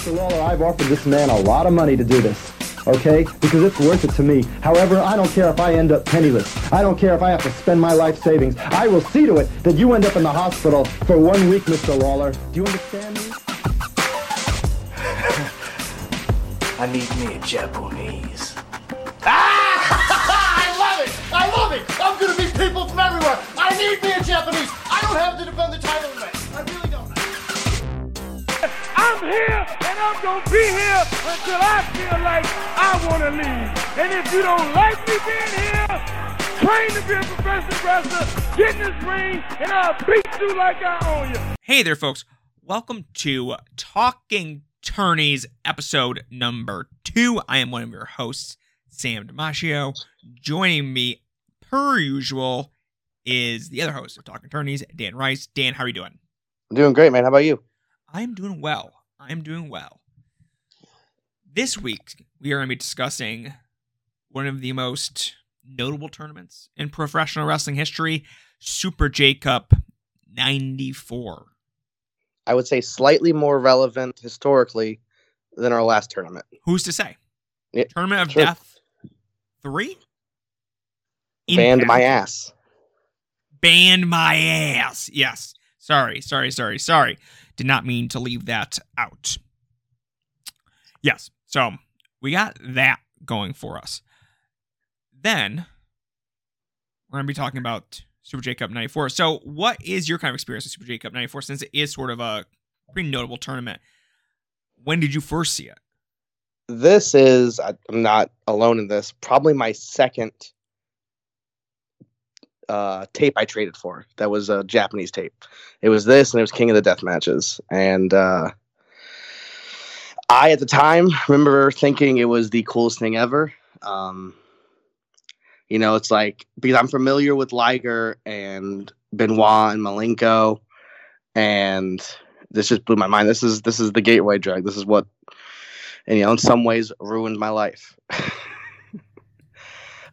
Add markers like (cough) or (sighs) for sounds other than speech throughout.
Mr. Lawler, I've offered this man a lot of money to do this. Okay? Because it's worth it to me. However, I don't care if I end up penniless. I don't care if I have to spend my life savings. I will see to it that you end up in the hospital for one week, Mr. Lawler. Do you understand me? (laughs) I need me a Japanese. Ah! (laughs) I love it! I love it! I'm gonna meet people from everywhere! I need me a Japanese! I don't have to defend the title match! I really don't. I'm here and I'm gonna be here until I feel like I wanna leave. And if you don't like me being here, train to be a professional wrestler, get in this ring, and I'll beat you like I own you. Hey there, folks. Welcome to Talking Tourneys episode number two. I am one of your hosts, Sam Damasio. Joining me, per usual, is the other host of Talking Tourneys, Dan Rice. Dan, how are you doing? I'm doing great, man. How about you? I'm doing well. I'm doing well. This week, we are going to be discussing one of the most notable tournaments in professional wrestling history Super J Cup 94. I would say slightly more relevant historically than our last tournament. Who's to say? Yeah, Tournament of sure. Death 3? Banned my ass. Banned my ass. Yes. Sorry, sorry, sorry, sorry. Did not mean to leave that out. Yes. So we got that going for us. Then we're going to be talking about Super J Cup 94. So, what is your kind of experience with Super J Cup 94 since it is sort of a pretty notable tournament? When did you first see it? This is, I'm not alone in this, probably my second uh, tape I traded for. That was a Japanese tape. It was this and it was King of the Death Matches. And uh, I, at the time, remember thinking it was the coolest thing ever. Um, you know, it's like, because I'm familiar with Liger and Benoit and Malenko. And this just blew my mind. This is this is the gateway drug. This is what and you know in some ways ruined my life (laughs)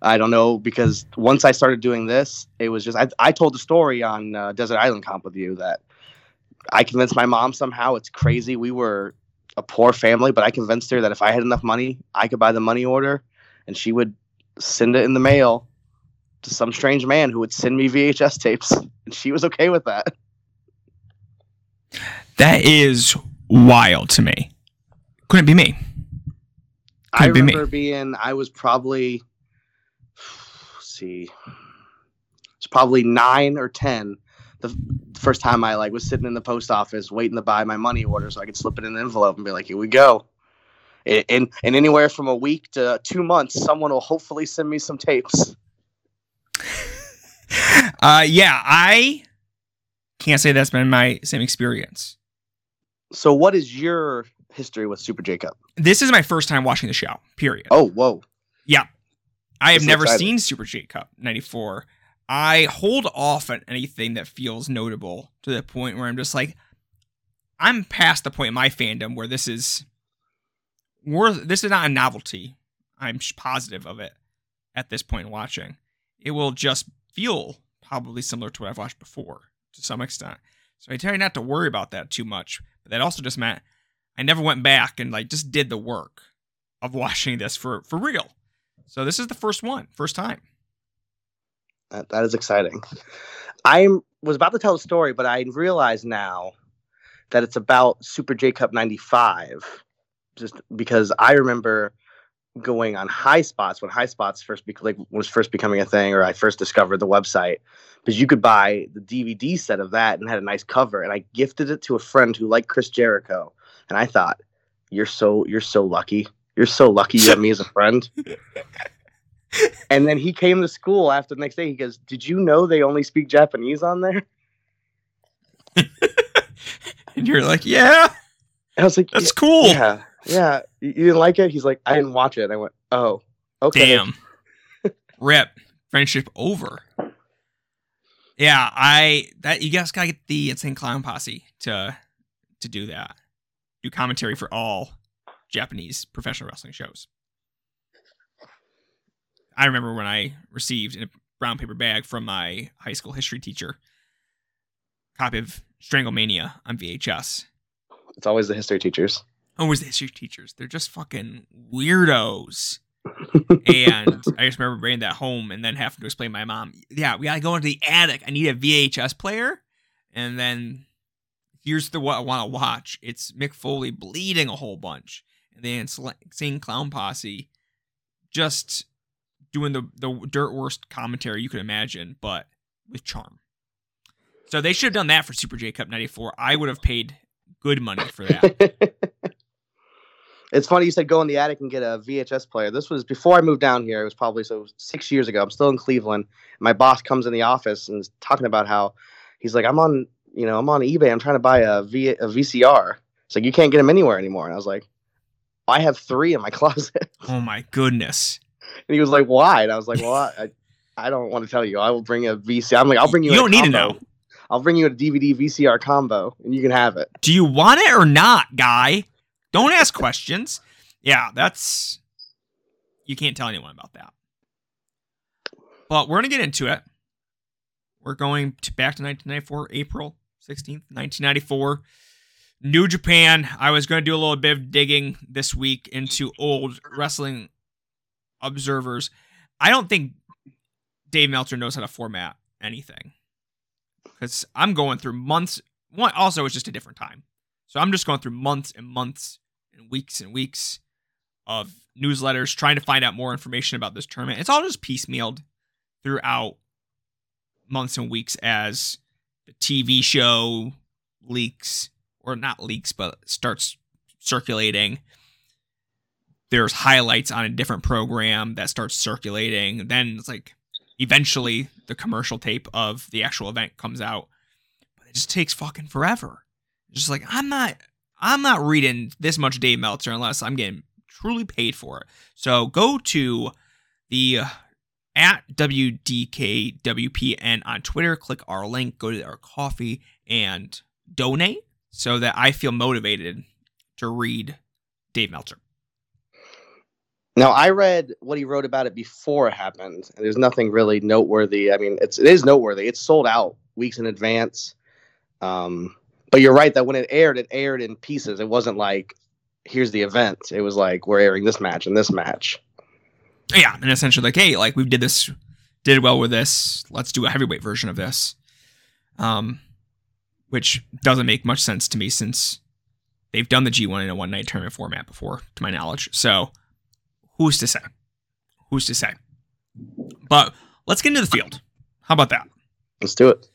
i don't know because once i started doing this it was just i, I told the story on uh, desert island comp with you that i convinced my mom somehow it's crazy we were a poor family but i convinced her that if i had enough money i could buy the money order and she would send it in the mail to some strange man who would send me vhs tapes and she was okay with that That is wild to me. Couldn't be me. I Could be me. remember being I was probably see it's probably nine or ten the first time I like was sitting in the post office waiting to buy my money order so I could slip it in an envelope and be like here we go in, in anywhere from a week to two months someone will hopefully send me some tapes (laughs) Uh, yeah, I can't say that's been my same experience. so what is your history with Super J Cup This is my first time watching the show. Period. oh whoa I have never exciting. seen Super J Cup '94. I hold off on anything that feels notable to the point where I'm just like, I'm past the point in my fandom where this is worth. This is not a novelty. I'm positive of it at this point in watching. It will just feel probably similar to what I've watched before to some extent. So I try not to worry about that too much. But that also just meant I never went back and like just did the work of (laughs) watching this for for real. So this is the first one, first time. That, that is exciting. I was about to tell a story, but I realize now that it's about Super J Cup 95. Just because I remember going on High Spots when High Spots first bec- like, was first becoming a thing, or I first discovered the website, because you could buy the DVD set of that and had a nice cover, and I gifted it to a friend who liked Chris Jericho, and I thought, "You're so you're so lucky. You're so lucky you have me as a (laughs) friend." And then he came to school after the next day. He goes, "Did you know they only speak Japanese on there?" (laughs) And you're like, yeah, And I was like, that's cool. Yeah, yeah. You you didn't like it?" He's like, "I didn't watch it." And I went, "Oh, okay." Damn. (laughs) Rip. Friendship over. Yeah, I that you guys gotta get the insane clown posse to to do that. Do commentary for all Japanese professional wrestling shows. I remember when I received in a brown paper bag from my high school history teacher copy of Stranglemania on VHS. It's always the history teachers. Always the history teachers? They're just fucking weirdos. (laughs) and I just remember bringing that home and then having to explain to my mom, yeah, we gotta go into the attic. I need a VHS player. And then here's the what I want to watch. It's Mick Foley bleeding a whole bunch. Then Insane Clown Posse just doing the, the dirt worst commentary you could imagine, but with charm. So they should have done that for Super J Cup 94. I would have paid good money for that. (laughs) it's funny you said go in the attic and get a VHS player. This was before I moved down here. It was probably so six years ago. I'm still in Cleveland. My boss comes in the office and is talking about how he's like, I'm on, you know, I'm on eBay. I'm trying to buy a, v- a VCR. It's like you can't get them anywhere anymore. And I was like, I have three in my (laughs) closet. Oh my goodness. And he was like, "Why?" And I was like, "Well, I, I don't want to tell you. I will bring a VCR. I'm like, I'll bring you. You don't need to know. I'll bring you a DVD VCR combo, and you can have it. Do you want it or not, guy? Don't ask questions. Yeah, that's you can't tell anyone about that. But we're gonna get into it. We're going to back to 1994, April 16th, 1994. New Japan. I was going to do a little bit of digging this week into old wrestling observers. I don't think Dave Meltzer knows how to format anything because I'm going through months. Also, it's just a different time. So I'm just going through months and months and weeks and weeks of newsletters trying to find out more information about this tournament. It's all just piecemealed throughout months and weeks as the TV show leaks, or not leaks, but starts circulating there's highlights on a different program that starts circulating. Then it's like eventually the commercial tape of the actual event comes out. But it just takes fucking forever. It's just like I'm not I'm not reading this much Dave Meltzer unless I'm getting truly paid for it. So go to the uh, at WDKWPN on Twitter, click our link, go to our Ko-fi and donate so that I feel motivated to read Dave Meltzer. Now I read what he wrote about it before it happened, and there's nothing really noteworthy. I mean, it's it is noteworthy. It's sold out weeks in advance. Um, but you're right that when it aired, it aired in pieces. It wasn't like here's the event. It was like we're airing this match and this match. Yeah, and essentially like, hey, like we did this, did well with this. Let's do a heavyweight version of this. Um, which doesn't make much sense to me since they've done the G1 in a one night tournament format before, to my knowledge. So Who's to say? Who's to say? But let's get into the field. How about that? Let's do it.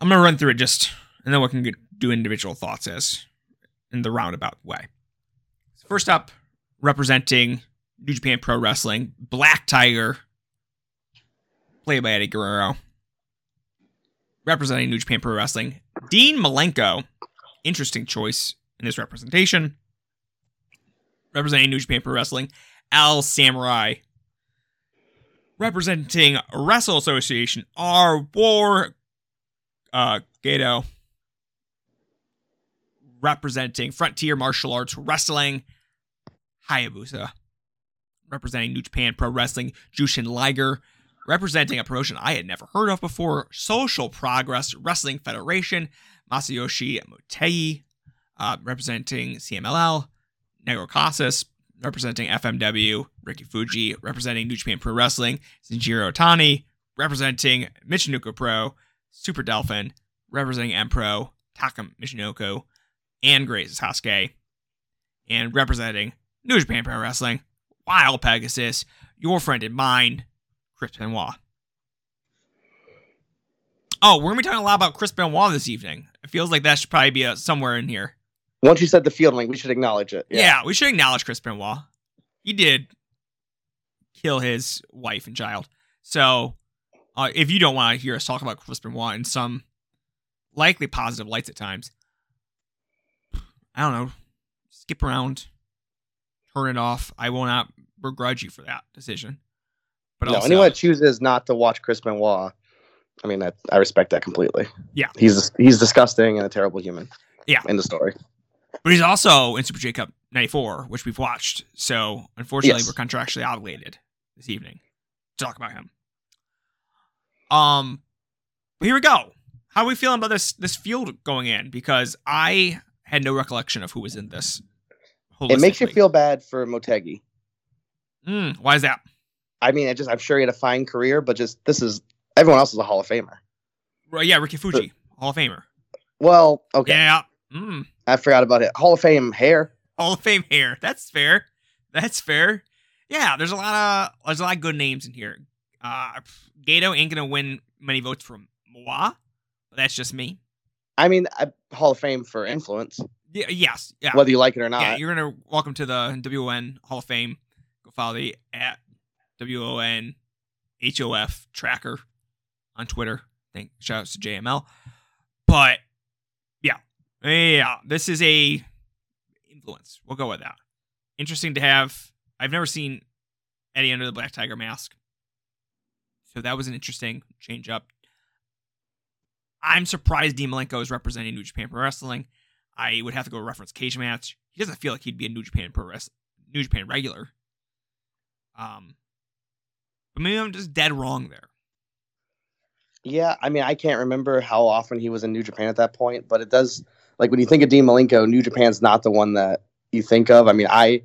I'm gonna run through it just, and then we can get, do individual thoughts as in the roundabout way. First up, representing New Japan Pro Wrestling, Black Tiger, played by Eddie Guerrero. Representing New Japan Pro Wrestling, Dean Malenko. Interesting choice in this representation representing New Japan Pro Wrestling, El Samurai. Representing Wrestle Association, R. War uh, Gedo. Representing Frontier Martial Arts Wrestling, Hayabusa. Representing New Japan Pro Wrestling, Jushin Liger. Representing a promotion I had never heard of before, Social Progress Wrestling Federation, Masayoshi Motegi. Uh, representing CMLL, Negro Casas, representing FMW, Ricky Fuji, representing New Japan Pro Wrestling, Shinjiro Otani, representing Michinoku Pro, Super Delfin, representing M Pro, Taka Michinoku, and Great Sasuke, and representing New Japan Pro Wrestling, Wild Pegasus, your friend and mine, Chris Benoit. Oh, we're gonna be talking a lot about Chris Benoit this evening. It feels like that should probably be a, somewhere in here. Once you said the field link, we should acknowledge it. Yeah. yeah, we should acknowledge Chris Benoit. He did kill his wife and child. So, uh, if you don't want to hear us talk about Chris Benoit in some likely positive lights at times, I don't know, skip around, turn it off. I will not begrudge you for that decision. But no, also, anyone that chooses not to watch Chris Benoit, I mean, I, I respect that completely. Yeah, he's he's disgusting and a terrible human. Yeah, in the story. But he's also in Super J Cup 94, which we've watched. So unfortunately, yes. we're contractually obligated this evening to talk about him. Um, here we go. How are we feeling about this this field going in? Because I had no recollection of who was in this It makes you feel bad for Motegi. Mm, why is that? I mean, I just I'm sure he had a fine career, but just this is everyone else is a Hall of Famer. Right, yeah, Ricky Fuji, Hall of Famer. Well, okay, Yeah. Mm, I forgot about it. Hall of Fame hair. Hall of Fame hair. That's fair. That's fair. Yeah, there's a lot of there's a lot of good names in here. Uh Gedo ain't gonna win many votes from Moa. But that's just me. I mean, I, Hall of Fame for influence, Yeah, yes. Yeah. whether you like it or not. Yeah, you're gonna welcome to the WON Hall of Fame. Go follow the at WON HOF tracker on Twitter. Thank shout outs to JML. But yeah, yeah, this is a influence. We'll go with that. Interesting to have. I've never seen Eddie under the Black Tiger mask, so that was an interesting change up. I'm surprised Dean Malenko is representing New Japan Pro Wrestling. I would have to go reference cage match. He doesn't feel like he'd be a New Japan Pro Wrestling, New Japan regular. Um, but maybe I'm just dead wrong there. Yeah, I mean, I can't remember how often he was in New Japan at that point, but it does like when you think of Dean Malenko, New Japan's not the one that you think of. I mean, I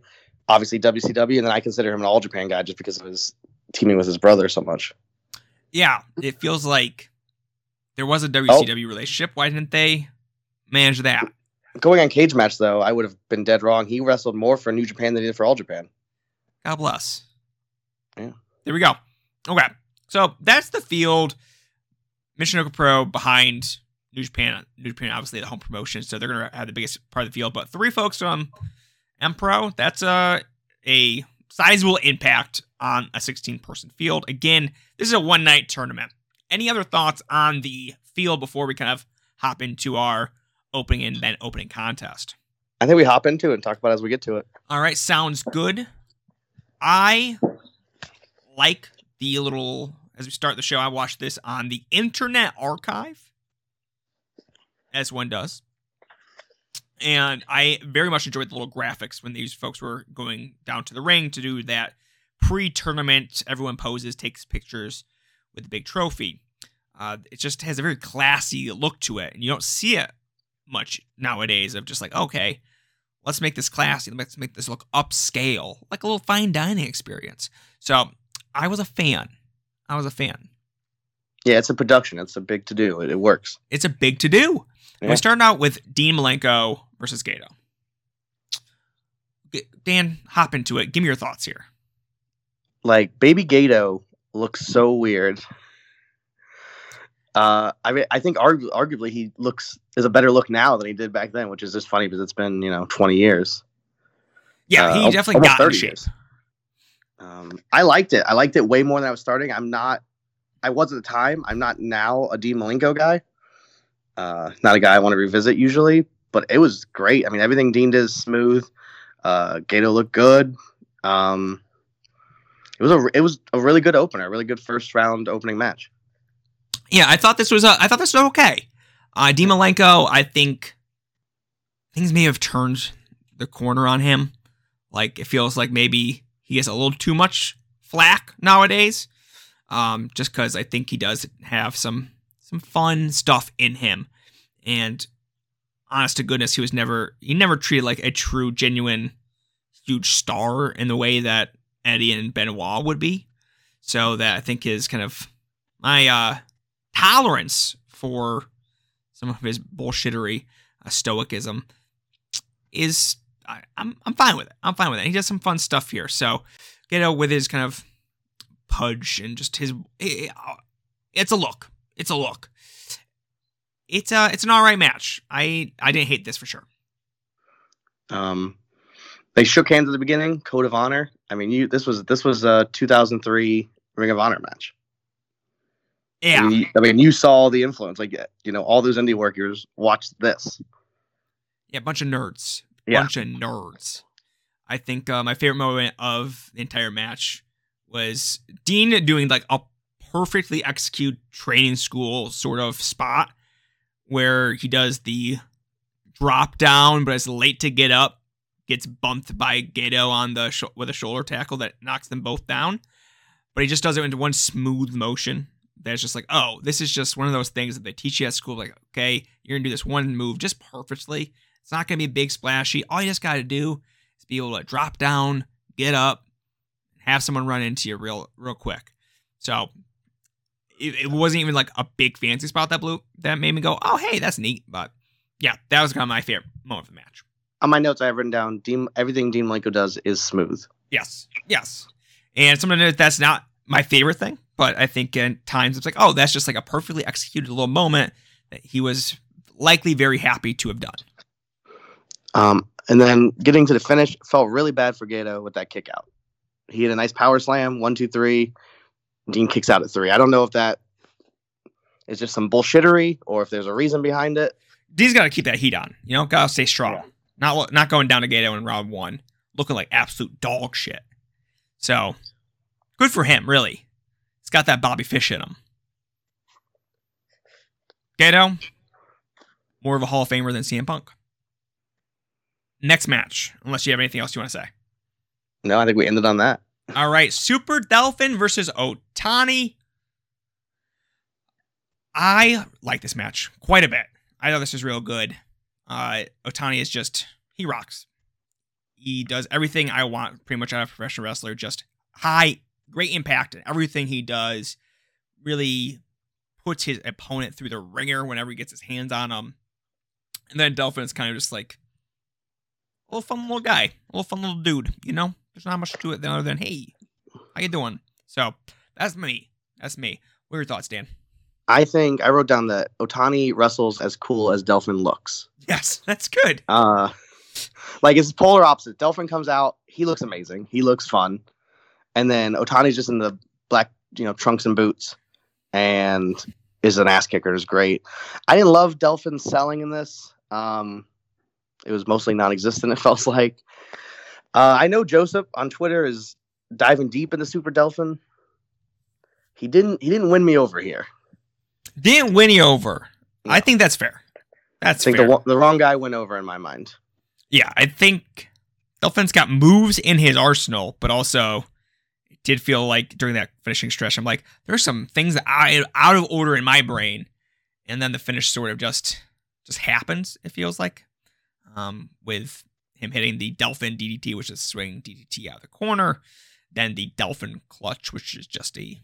obviously WCW, and then I consider him an All Japan guy just because of his teaming with his brother so much. Yeah, it feels like there was a oh. WCW relationship. Why didn't they manage that? Going on cage match though, I would have been dead wrong. He wrestled more for New Japan than he did for All Japan. God bless. Yeah. There we go. Okay. So that's the field. Michinoku Pro behind New Japan. New Japan, obviously, the home promotion, so they're going to have the biggest part of the field. But three folks from M Pro, that's a, a sizable impact on a 16 person field. Again, this is a one night tournament. Any other thoughts on the field before we kind of hop into our opening and then opening contest? I think we hop into it and talk about it as we get to it. All right, sounds good. I like the little as we start the show. I watched this on the Internet Archive, as one does, and I very much enjoyed the little graphics when these folks were going down to the ring to do that pre-tournament. Everyone poses, takes pictures with the big trophy. Uh, it just has a very classy look to it, and you don't see it much nowadays. Of just like, okay, let's make this classy. Let's make this look upscale, like a little fine dining experience. So I was a fan. I was a fan. Yeah, it's a production. It's a big to do. It, it works. It's a big to do. Yeah. We started out with Dean Malenko versus Gedo. Dan, hop into it. Give me your thoughts here. Like Baby Gedo looks so weird. Uh, I mean, I think argu- arguably he looks is a better look now than he did back then, which is just funny because it's been you know twenty years. Yeah, Uh, he al- definitely got in 30 shape. years. Um, I liked it. I liked it way more than I was starting. I'm not. I was at the time. I'm not now a Dean Malenko guy. Uh, not a guy I want to revisit usually, but it was great. I mean, everything Dean did is smooth. Uh, Gedo looked good. Um, it was a it was a really good opener, a really good first round opening match. Yeah, I thought this was a, I thought this was okay. Uh, Malenko, I think things may have turned the corner on him. Like it feels like maybe he gets a little too much flack nowadays. Um, just because I think he does have some some fun stuff in him, and honest to goodness, he was never he never treated like a true genuine huge star in the way that Eddie and Benoit would be. So that I think is kind of my uh tolerance for some of his bullshittery, uh, stoicism, is I, I'm I'm fine with it. I'm fine with it. He does some fun stuff here. So, you know, with his kind of pudge and just his, eh, eh, uh, it's a look. It's a look. It's a it's an all right match. I I didn't hate this for sure. Um, they shook hands at the beginning, code of honor. I mean, you this was this was a 2003 Ring of Honor match. I Yeah, mean, you, I mean, you saw the influence. Like, you know, all those indie workers watched this. yeah, bunch of nerds. Yeah. Bunch of nerds. I think uh, my favorite moment of the entire match was Dean doing like a perfectly executed training school sort of spot where he does the drop down, but is late to get up, gets bumped by Gedo on the sh- with a shoulder tackle that knocks them both down. But he just does it into one smooth motion. That's just like, oh, this is just one of those things that they teach you at school. Like, okay, you're gonna do this one move just perfectly. It's not gonna be big splashy. All you just gotta do is be able to drop down, get up, have someone run into you real real quick. So it, it wasn't even like a big fancy spot that blew that made me go, oh hey, that's neat. But yeah, that was kind of my favorite moment of the match. On my notes, I have written down Dean, everything Dean Malenko does is smooth. Yes, yes, and something that that's not my favorite thing, but I think at times it's like, oh, that's just like a perfectly executed little moment that he was likely very happy to have done. Um, and then getting to the finish felt really bad for Gedo with that kick out. He had a nice power slam, one, two, three. Dean kicks out at three. I don't know if that is just some bullshittery or if there's a reason behind it. Dean's got to keep that heat on. You know, got to stay strong. Not not going down to Gedo in round one, looking like absolute dog shit. So good for him, really. He's got that Bobby Fish in him. Gedo, more of a Hall of Famer than CM Punk. Next match, unless you have anything else you want to say. No, I think we ended on that. All right, Super Delfin versus Otani. I like this match quite a bit. I thought this was real good. Uh, Otani is just he rocks. He does everything I want pretty much out of a professional wrestler. Just high, great impact in everything he does. Really puts his opponent through the ringer whenever he gets his hands on him. And then Delfin is kind of just like little fun little guy, a little fun little dude. You know, there's not much to it other than hey, how you doing? So that's me. That's me. What are your thoughts, Dan? I think I wrote down that Otani wrestles as cool as Delfin looks. Yes, that's good. Uh, like it's polar opposite. Delfin comes out, he looks amazing, he looks fun, and then Otani's just in the black, you know, trunks and boots, and is an ass kicker. Is great. I didn't love Delfin's selling in this. Um, it was mostly non-existent. (laughs) It felt like. Uh, I know Joseph on Twitter is diving deep into Super Delfin. He didn't. He didn't win me over here. Didn't win you over. I think that's fair. That's I think fair. the, the wrong guy went over in my mind. yeah, I think Delfin's got moves in his arsenal, but also it did feel like during that finishing stretch, I'm like, there's some things that I out of order in my brain, and then the finish sort of just just happens. It feels like, um, with him hitting the Delfin DDT, which is swinging DDT out of the corner, then the Delfin clutch, which is just a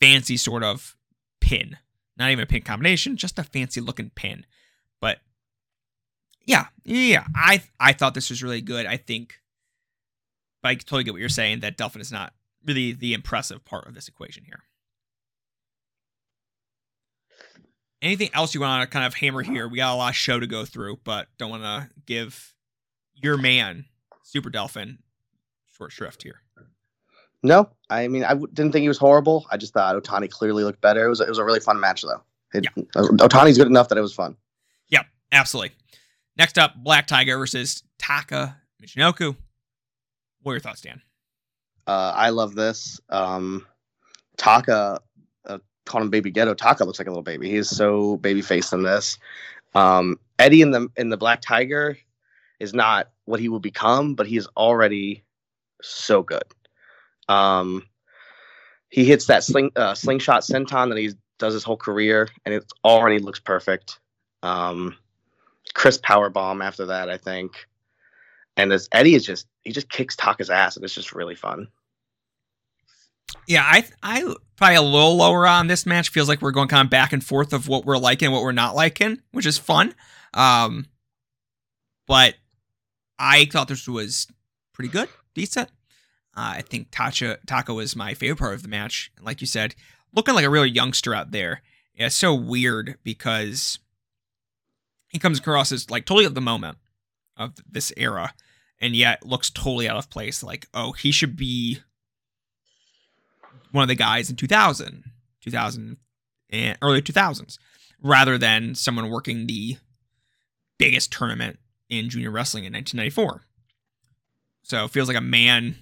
fancy sort of pin, not even a pin combination, just a fancy looking pin. But yeah, yeah, I I thought this was really good. I think, but I totally get what you're saying that Delfin is not really the impressive part of this equation here. Anything else you want to kind of hammer here? We got a lot of show to go through, but don't want to give your man Super Delfin short shrift here. No, I mean I w- didn't think he was horrible. I just thought Otani clearly looked better. It was it was a really fun match though. It, uh, Otani's good enough that it was fun. Yep, absolutely. Next up, Black Tiger versus Taka Michinoku. What are your thoughts, Dan? Uh, I love this. Um, Taka, uh, call him Baby Gedo. Taka looks like a little baby. He is so baby faced in this. Um, Eddie in the in the Black Tiger is not what he will become, but he is already so good. Um, he hits that sling uh, slingshot senton that he does his whole career, and it already looks perfect. Um, Chris power bomb after that, I think. And this Eddie is just he just kicks Taka's ass, and it's just really fun. Yeah, I I probably a little lower on this match. Feels like we're going kind of back and forth of what we're liking, what we're not liking, which is fun. Um, but I thought this was pretty good, decent. Uh, I think Tacha Taka was my favorite part of the match. Like you said, looking like a real youngster out there. Yeah, it's so weird because he comes across as like totally at the moment of this era, and yet looks totally out of place. Like, oh, he should be one of the guys in 2000, 2000 and early 2000s, rather than someone working the biggest tournament in junior wrestling in 1994. So it feels like a man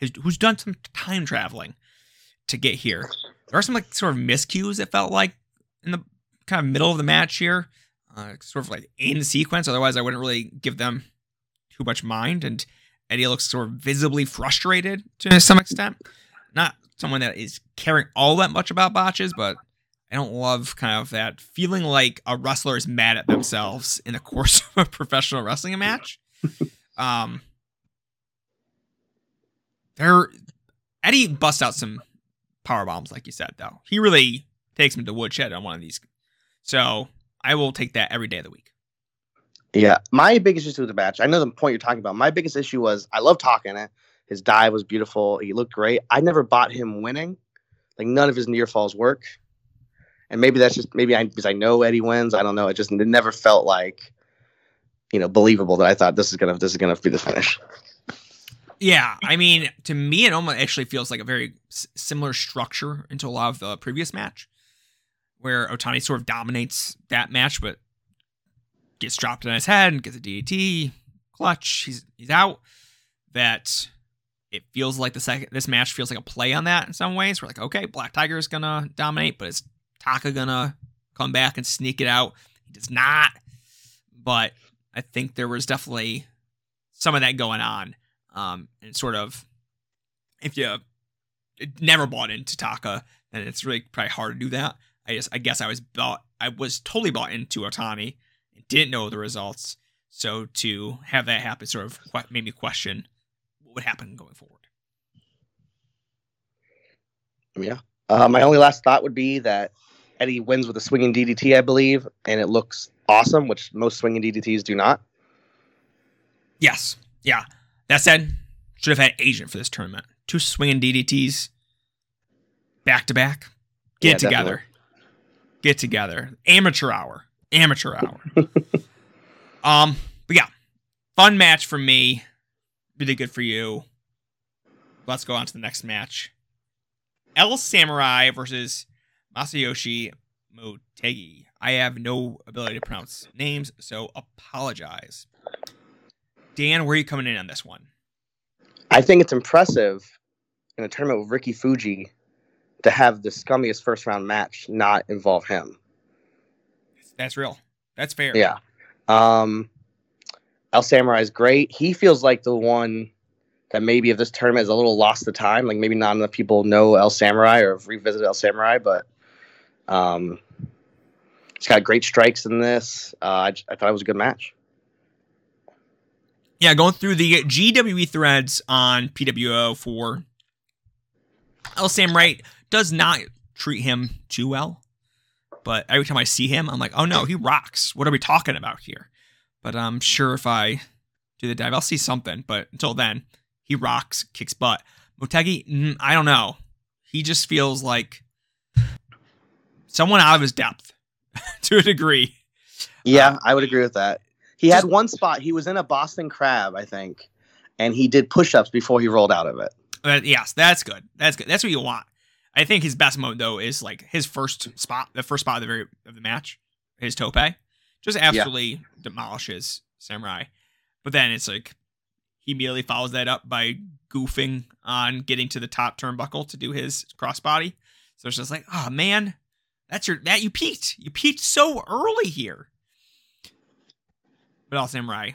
who's, done some time traveling to get here. There are some like sort of miscues it felt like in the kind of middle of the match here, uh, sort of like in sequence. Otherwise, I wouldn't really give them too much mind. And Eddie looks sort of visibly frustrated to some extent. Not someone that is caring all that much about botches, but I don't love kind of that feeling like a wrestler is mad at themselves in the (laughs) course of a professional wrestling match. (laughs) Um, There, Eddie busts out some power bombs, like you said. Though he really takes him to woodshed on one of these. So I will take that every day of the week. Yeah, my biggest issue with the match, I know the point you're talking about. My biggest issue was I love talking it. His dive was beautiful. He looked great. I never bought him winning. Like none of his near falls work. And maybe that's just maybe I because I know Eddie wins. I don't know. It just it never felt like, you know, believable that I thought this is gonna this is gonna be the finish. Yeah, I mean, to me, it almost actually feels like a very s- similar structure into a lot of the previous match, where Otani sort of dominates that match, but gets dropped on his head and gets a DDT, clutch. He's he's out. That it feels like the second this match feels like a play on that in some ways. We're like, okay, Black Tiger is gonna dominate, but is Taka gonna come back and sneak it out? He does not. But I think there was definitely some of that going on um, and sort of if you never bought into Taka, then it's really probably hard to do that. I just I guess I was bought I was totally bought into Otani and didn't know the results. So to have that happen sort of made me question would happen going forward. Yeah. Uh, my only last thought would be that Eddie wins with a swinging DDT, I believe, and it looks awesome, which most swinging DDTs do not. Yes. Yeah. That said, should have had agent for this tournament. Two swinging DDTs back to back. Get Yeah, together. definitely. Get together. Amateur hour. Amateur hour. (laughs) um, but yeah. Fun match for me. Really good for you. Let's go on to the next match. El Samurai versus Masayoshi Motegi. I have no ability to pronounce names, so apologize. Dan, where are you coming in on this one? I think it's impressive in a tournament with Ricky Fuji to have the scummiest first round match not involve him. That's real. That's fair. Yeah. Um, El Samurai is great. He feels like the one that maybe if this tournament is a little lost to time, like maybe not enough people know El Samurai or have revisited El Samurai, but um, he's got great strikes in this. Uh, I, I thought it was a good match. Yeah, going through the GWE threads on PWO for El Samurai does not treat him too well. But every time I see him, I'm like, oh no, he rocks. What are we talking about here? But I'm sure if I do the dive, I'll see something. But until then, he rocks, kicks butt. Motegi, mm, I don't know. He just feels like someone out of his depth (laughs) to a degree. Yeah, I would agree with that. He had one spot. He was in a Boston Crab, I think, and he did push ups before he rolled out of it. Uh, yes, that's good. That's good. That's what you want. I think his best mode though is like his first spot, the first spot of the very of the match, his tope, just absolutely demolishes Samurai. But then it's like he immediately follows that up by goofing on getting to the top turnbuckle to do his crossbody. So it's just like, oh man, that's your that you peaked. You peaked so early here. But El Samurai,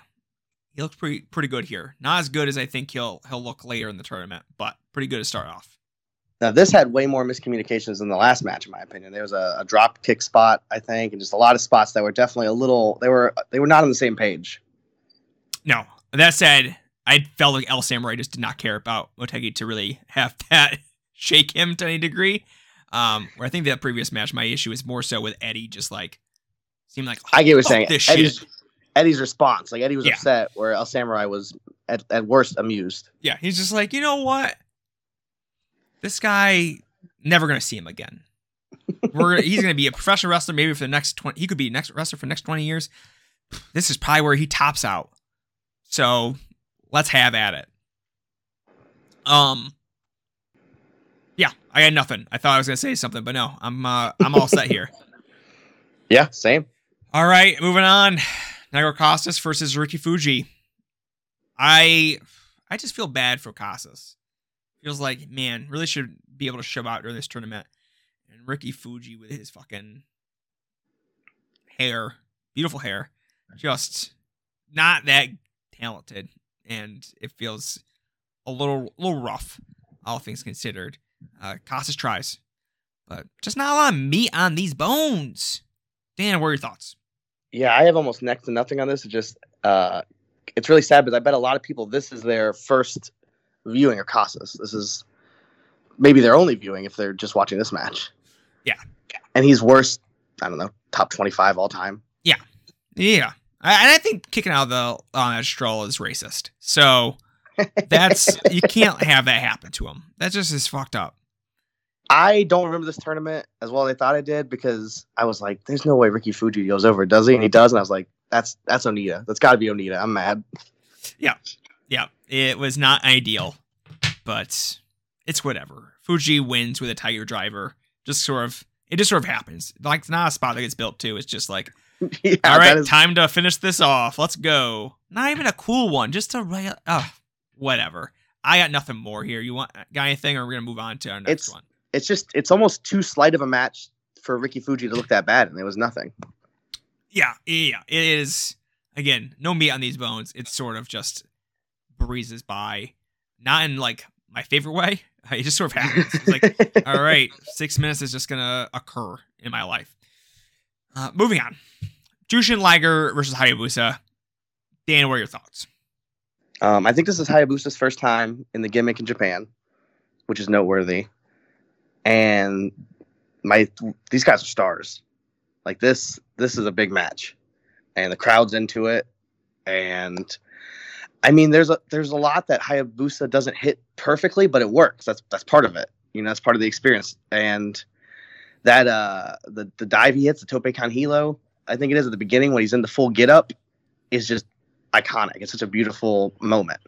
he looks pretty pretty good here. Not as good as I think he'll he'll look later in the tournament, but pretty good to start off. Now, this had way more miscommunications than the last match, in my opinion. There was a, a drop kick spot, I think, and just a lot of spots that were definitely a little. They were they were not on the same page. No, that said, I felt like El Samurai just did not care about Motegi to really have (laughs) that shake him to any degree. Um, where I think that previous match, my issue is more so with Eddie, just like seemed like I get what you're saying. Eddie's. Eddie's response, like Eddie was Yeah. upset, where El Samurai was at, at worst amused. Yeah, he's just like, you know what? This guy never gonna see him again. We're he's gonna be a professional wrestler maybe for the next twenty. He could be next wrestler for the next twenty years. This is probably where he tops out. So let's have at it. Um. Yeah, I had nothing. I thought I was gonna say something, but no, I'm uh, I'm all set here. (laughs) Yeah, same. All right, moving on. Negro Casas versus Ricky Fuji. I I just feel bad for Casas. Feels like, man, really should be able to show out during this tournament. And Ricky Fuji with his fucking hair, beautiful hair, just not that talented. And it feels a little little rough, all things considered. Uh Casas tries. But just not a lot of meat on these bones. Dan, what are your thoughts? Yeah, I have almost next to nothing on this. It's just uh, it's really sad because I bet a lot of people this is their first viewing of Casas. This is maybe their only viewing if they're just watching this match. Yeah. And he's worse, I don't know, top 25 all time. Yeah. I- And I think kicking out the on that stroll is racist. So (laughs) that's you can't have that happen to him. That just is fucked up. I don't remember this tournament as well as I thought I did because I was like, there's no way Ricky Fuji goes over, does he? And he does. And I was like, that's that's Onita. That's got to be Onita. I'm mad. Yeah, yeah, it was not ideal, but it's whatever. Fuji wins with a Tiger driver. Just sort of, it just sort of happens. Like it's not a spot that gets built to. It's just like, (laughs) yeah, all right, is- time to finish this off. Let's go. Not even a cool one. Just a. Uh, whatever. I got nothing more here. You want got anything, or we're gonna move on to our next It's- one? it's just it's almost too slight of a match for Ricky Fuji to look that bad, and it was nothing. Yeah, yeah, it is. Again, no meat on these bones. It's sort of just breezes by, not in like my favorite way. (laughs) It just sort of happens. It's like, (laughs) all right, six minutes is just gonna occur in my life. Uh, moving on, Jushin Liger versus Hayabusa. Dan, what are your thoughts? Um, I think this is Hayabusa's first time in the gimmick in Japan, which is noteworthy. And my these guys are stars. Like this, this is a big match, and the crowd's into it. And I mean, there's a there's a lot that Hayabusa doesn't hit perfectly, but it works. That's that's part of it. You know, that's part of the experience. And that uh the the dive he hits, the tope con hilo, I think it is at the beginning when he's in the full get up, is just iconic. It's such a beautiful moment.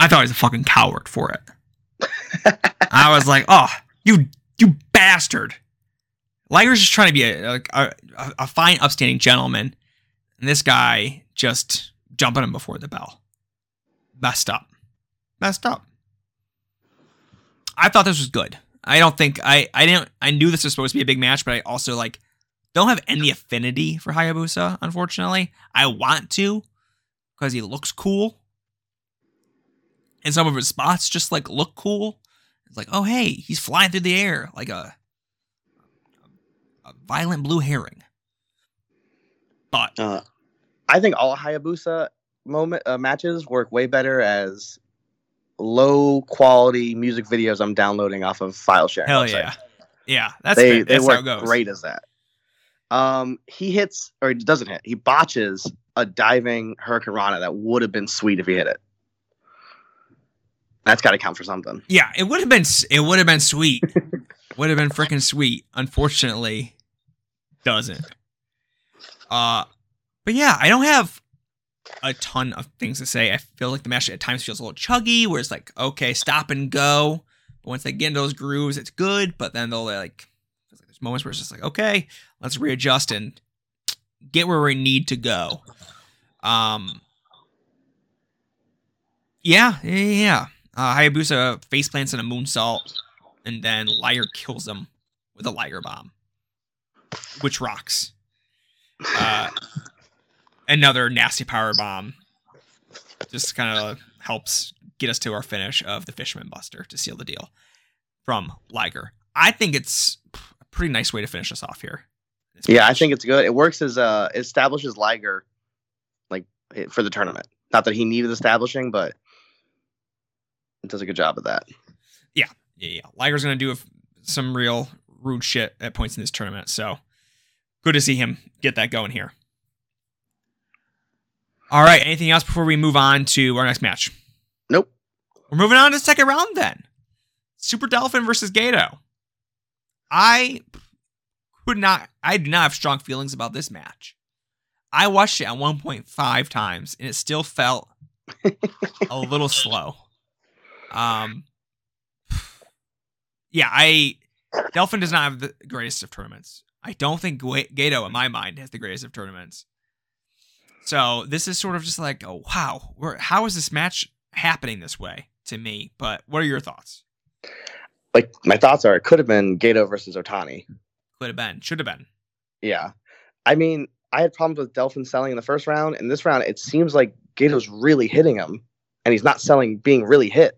I thought he was a fucking coward for it. I was like, oh, you you bastard. Liger's just trying to be a, a, a, a fine, upstanding gentleman. And this guy just jumping him before the bell. Messed up. Messed up. I thought this was good. I don't think I I didn't I knew this was supposed to be a big match, but I also like don't have any affinity for Hayabusa, unfortunately. I want to because he looks cool. And some of his spots just like look cool. It's like, oh hey, he's flying through the air like a a violent blue herring. But Uh, I think all Hayabusa moment uh, matches work way better as low quality music videos I'm downloading off of file sharing. hell websites. yeah, yeah, that's they that's how work great as that. Um, he hits or he doesn't hit. He botches a diving hurricanrana that would have been sweet if he hit it. That's got to count for something. Yeah, it would have been it would have been sweet. (laughs) would have been freaking sweet. Unfortunately, doesn't. Uh but yeah, I don't have a ton of things to say. I feel like the match at times feels a little chuggy, where it's like, okay, stop and go. But once they get into those grooves, it's good. But then they'll like, there's moments where it's just like, okay, let's readjust and get where we need to go. Um, yeah, yeah, yeah. Uh, Hayabusa face plants in a moonsault, and then Liger kills him with a Liger bomb, which rocks. Uh, another nasty power bomb just kind of helps get us to our finish of the Fisherman Buster to seal the deal from Liger. I think it's a pretty nice way to finish us off here. Yeah, I think it's good. It works as uh establishes Liger like for the tournament. Not that he needed establishing, but it does a good job of that. yeah, yeah. Liger's gonna do a, some real rude shit at points in this tournament. So good to see him get that going here. All right. Anything else before we move on to our next match? Nope. We're moving on to the second round then. Super Delfin versus Gedo. I could not. I do not have strong feelings about this match. I watched it at 1.5 times and it still felt (laughs) a little slow. Um, yeah, I Delfin does not have the greatest of tournaments. I don't think Gedo, in my mind, has the greatest of tournaments. So this is sort of just like, oh wow, Where, how is this match happening this way to me? But what are your thoughts? Like my thoughts are it could have been Gedo versus Otani. Could have been, should have been. Yeah. I mean, I had problems with Delfin selling in the first round. In this round, it seems like Gedo's really hitting him, and he's not selling being really hit.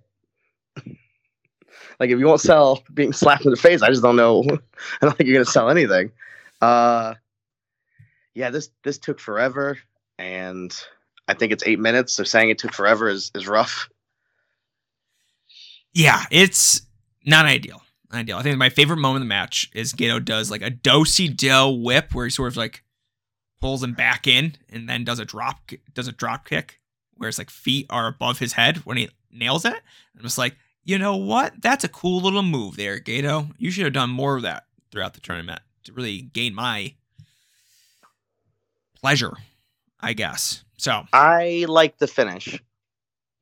like if you won't sell being slapped in the face, I just don't know. (laughs) I don't think you're gonna sell anything. Uh, yeah, this this took forever, and I think it's eight minutes. So saying it took forever is is rough. Yeah, it's not ideal. Not ideal. I think my favorite moment of the match is Gedo does like a dosey do whip where he sort of like pulls him back in and then does a drop does a drop kick where it's like feet are above his head when he nails it. I'm just like, you know what? That's a cool little move there, Gedo. You should have done more of that throughout the tournament to really gain my pleasure, I guess. So I like the finish.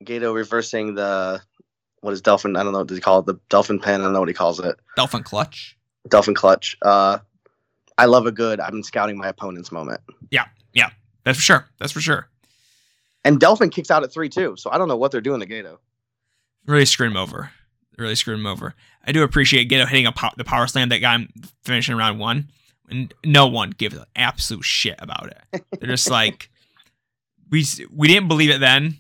Gedo reversing the what is Delfin? I don't know. Does he call it the Delfin pin? I don't know what he calls it. Dolphin clutch. Delfin clutch. Uh, I love a good. I've been scouting my opponent's moment. Yeah, yeah, that's for sure. That's for sure. And Delfin kicks out at three too. So I don't know what they're doing to Gedo. Really screwed him over. Really screwed him over. I do appreciate Gedo hitting a pow- the power slam that got him finishing round one, and no one gives an absolute shit about it. They're just like, (laughs) we we didn't believe it then,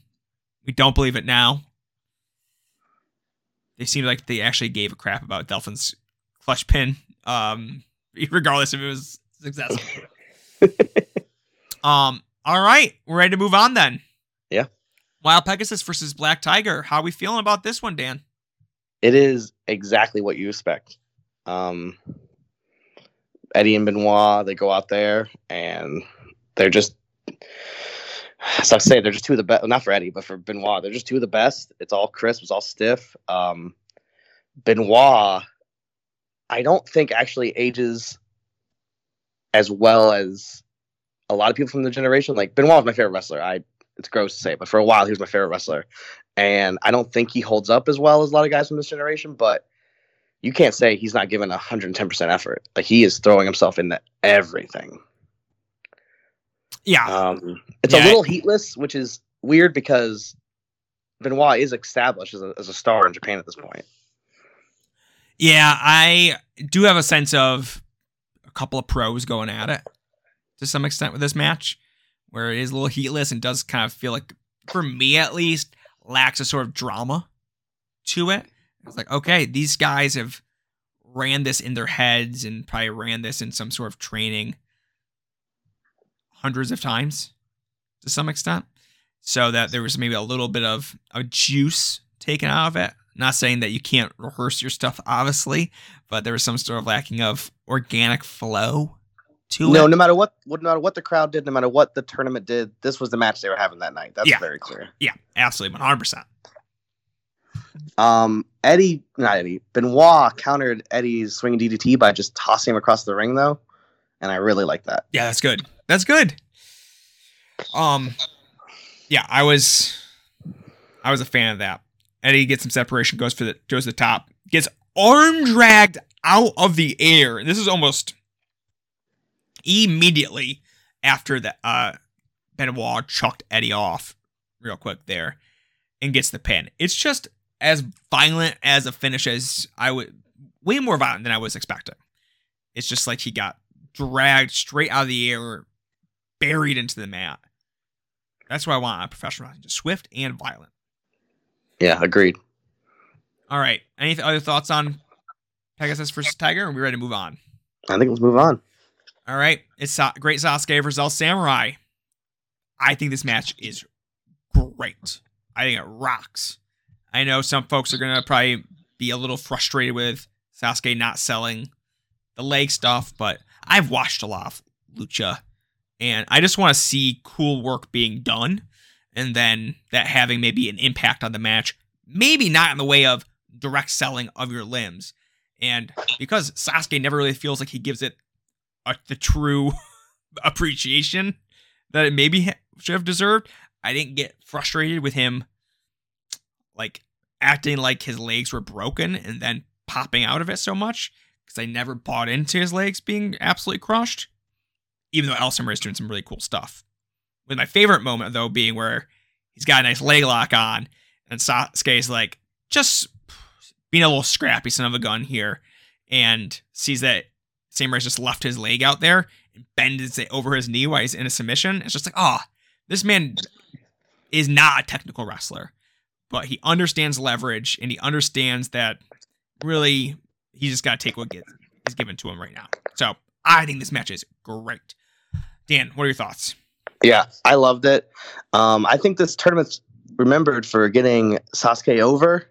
we don't believe it now. They seemed like they actually gave a crap about Delfin's clutch pin, um, (laughs) regardless if it was successful. (laughs) um. All right, we're ready to move on then. Yeah. Wild Pegasus versus Black Tiger. How are we feeling about this one, Dan? It is exactly what you expect. Um, Eddie and Benoit, they go out there and they're just, as I say, they're just two of the best. Not for Eddie, but for Benoit, they're just two of the best. It's all crisp, it's all stiff. Um, Benoit, I don't think actually ages as well as a lot of people from the generation. Like Benoit was my favorite wrestler. I it's gross to say, but for a while he was my favorite wrestler. And I don't think he holds up as well as a lot of guys from this generation, but you can't say he's not giving 110% effort. Like he is throwing himself into everything. Yeah. Um, it's Yeah, a little heatless, which is weird because Benoit is established as a, as a star in Japan at this point. Yeah, I do have a sense of a couple of pros going at it to some extent with this match, where it is a little heatless and does kind of feel like, for me at least, lacks a sort of drama to it. It's like, okay, these guys have ran this in their heads and probably ran this in some sort of training hundreds of times to some extent. So that there was maybe a little bit of a juice taken out of it. Not saying that you can't rehearse your stuff, obviously, but there was some sort of lacking of organic flow to No, it. no no matter what, no matter what the crowd did, no matter what the tournament did, this was the match they were having that night. That's Yeah. very clear. Yeah, absolutely, 100%. Um, Eddie, not Eddie, Benoit countered Eddie's swinging DDT by just tossing him across the ring, though, and I really like that. Yeah, that's good. That's good. Um, yeah, I was, I was a fan of that. Eddie gets some separation, goes for the goes to the top, gets arm dragged out of the air. This is almost immediately after that. Uh, Benoit chucked Eddie off real quick there, and gets the pin. It's just as violent as a finish as I would, way more violent than I was expecting. It's just like he got dragged straight out of the air, buried into the mat. That's what I want of professional wrestling, just swift and violent. Yeah, agreed. All right. Any th- other thoughts on Pegasus versus Tiger? Are we ready to move on? I think let's move on. All right. It's Sa- Great Sasuke versus El Samurai. I think this match is great. I think it rocks. I know some folks are going to probably be a little frustrated with Sasuke not selling the leg stuff, but I've watched a lot of Lucha and I just want to see cool work being done and then that having maybe an impact on the match. Maybe not in the way of direct selling of your limbs. And because Sasuke never really feels like he gives it a, the true (laughs) appreciation that it maybe should have deserved, I didn't get frustrated with him like acting like his legs were broken and then popping out of it so much because I never bought into his legs being absolutely crushed. Even though El Samurai is doing some really cool stuff. With my favorite moment though being where he's got a nice leg lock on and Sasuke's like just being a little scrappy son of a gun here and sees that Samurai's just left his leg out there and bends it over his knee while he's in a submission. It's just like, oh, this man is not a technical wrestler, but he understands leverage and he understands that really he just got to take what gets is given to him right now. So I think this match is great. Dan, what are your thoughts? Yeah, I loved it. Um, I think this tournament's remembered for getting Sasuke over,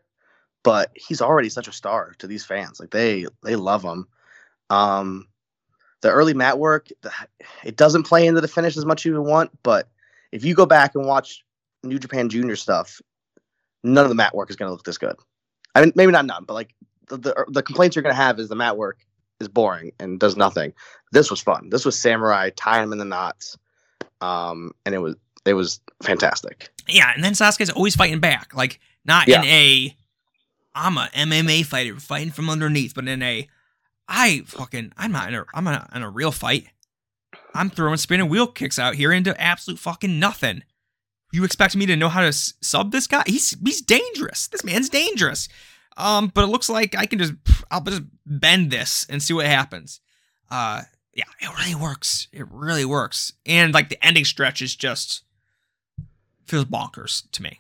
but he's already such a star to these fans. Like they they love him. Um, the early mat work, it doesn't play into the finish as much as you want, but if you go back and watch New Japan Junior stuff, none of the mat work is going to look this good. I mean, maybe not none, but like the the, the complaints you're going to have is the mat work is boring and does nothing. This was fun. This was samurai tying him in the knots, um, and it was it was fantastic. Yeah, and then Sasuke's always fighting back. Like not Yeah. in a I'm a MMA fighter fighting from underneath, but in a I fucking I'm not in a I'm not in a real fight. I'm throwing spinning wheel kicks out here into absolute fucking nothing. You expect me to know how to sub this guy? He's he's dangerous. This man's dangerous. Um, but it looks like I can just I'll just bend this and see what happens. Uh, yeah, it really works. It really works. And like the ending stretch is just feels bonkers to me.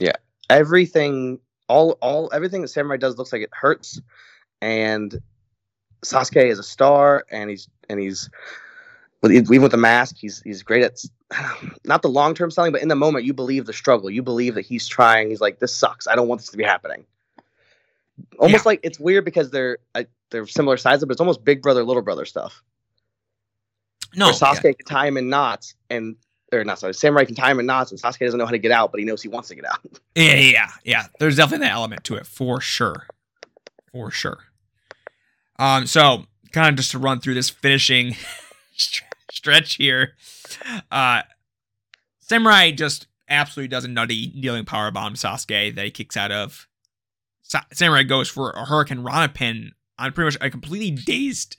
Yeah, everything all all everything that samurai does looks like it hurts and sasuke is a star and he's and he's even with the mask he's he's great at (sighs) not the long-term selling but in the moment you believe the struggle you believe that he's trying he's like this sucks i don't want this to be happening almost Yeah. like it's weird because they're uh, they're similar sizes but it's almost big brother little brother stuff No, where Sasuke can tie him in knots and or not sorry, Samurai can tie him in knots and Sasuke doesn't know how to get out, but he knows he wants to get out. (laughs) Yeah, yeah, yeah, yeah. There's definitely that element to it for sure, for sure. Um, so kind of just to run through this finishing (laughs) (laughs) stretch here, uh, Samurai just absolutely does a nutty kneeling power bomb Sasuke that he kicks out of. Sa- Samurai goes for a hurricanrana pin on pretty much a completely dazed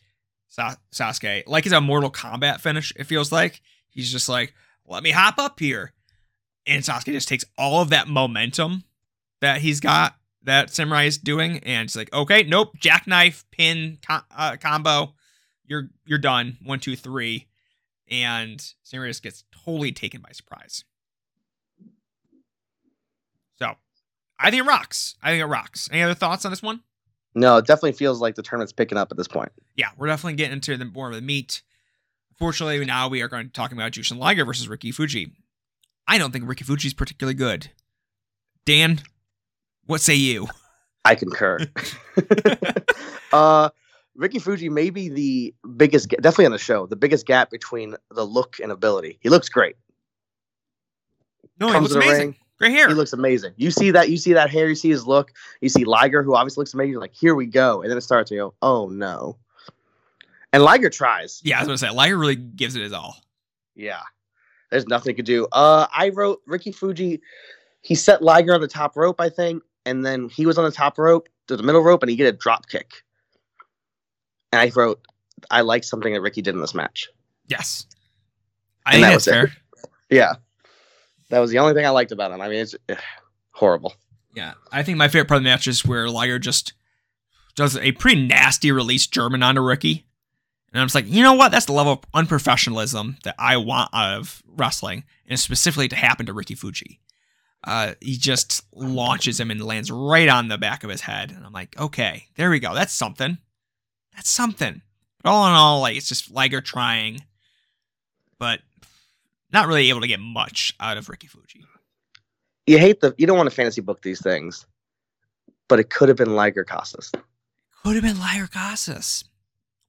Sa- Sasuke, like it's a Mortal Kombat finish. It feels like he's just like, "Let me hop up here." and Sasuke just takes all of that momentum that he's got that Samurai is doing, and it's like, okay, nope, jackknife pin co- uh, combo, you're you're done. One, two, three, and Samurai just gets totally taken by surprise. So, I think it rocks. I think it rocks. Any other thoughts on this one? No, it definitely feels like the tournament's picking up at this point. yeah, we're definitely getting into the more of the meat. Fortunately, now we are going to be talking about Jushin Liger versus Ricky Fuji. I don't think Ricky Fuji is particularly good. Dan, what say you? I concur. (laughs) uh, Ricky Fuji may be the biggest, definitely on the show, the biggest gap between the look and ability. He looks great. No, he looks amazing. ring, Great hair. He looks amazing. You see that? You see that hair? You see his look? You see Liger, who obviously looks amazing. Like, here we go, and then it starts. You go, oh no. And Liger tries. yeah, I was going to say, Liger really gives it his all. Yeah. There's nothing he could do. Uh, I wrote Ricky Fuji. He set Liger on the top rope, I think, and then he was on the top rope to the middle rope, and he get a drop kick. And I wrote, I like something that Ricky did in this match. Yes. I And think that that's was it. fair. Yeah, that was the only thing I liked about him. I mean, it's eh, horrible. Yeah. I think my favorite part of the match is where Liger just does a pretty nasty release German onto Ricky. And I'm just like, you know what? That's the level of unprofessionalism that I want out of wrestling, and specifically to happen to Ricky Fuji. Uh, he just launches him and lands right on the back of his head. And I'm like, okay, there we go. That's something. That's something. But all in all, like it's just Liger trying, but not really able to get much out of Ricky Fuji. You hate the, you don't want to fantasy book these things, but it could have been Liger Casas. Could have been Liger Casas.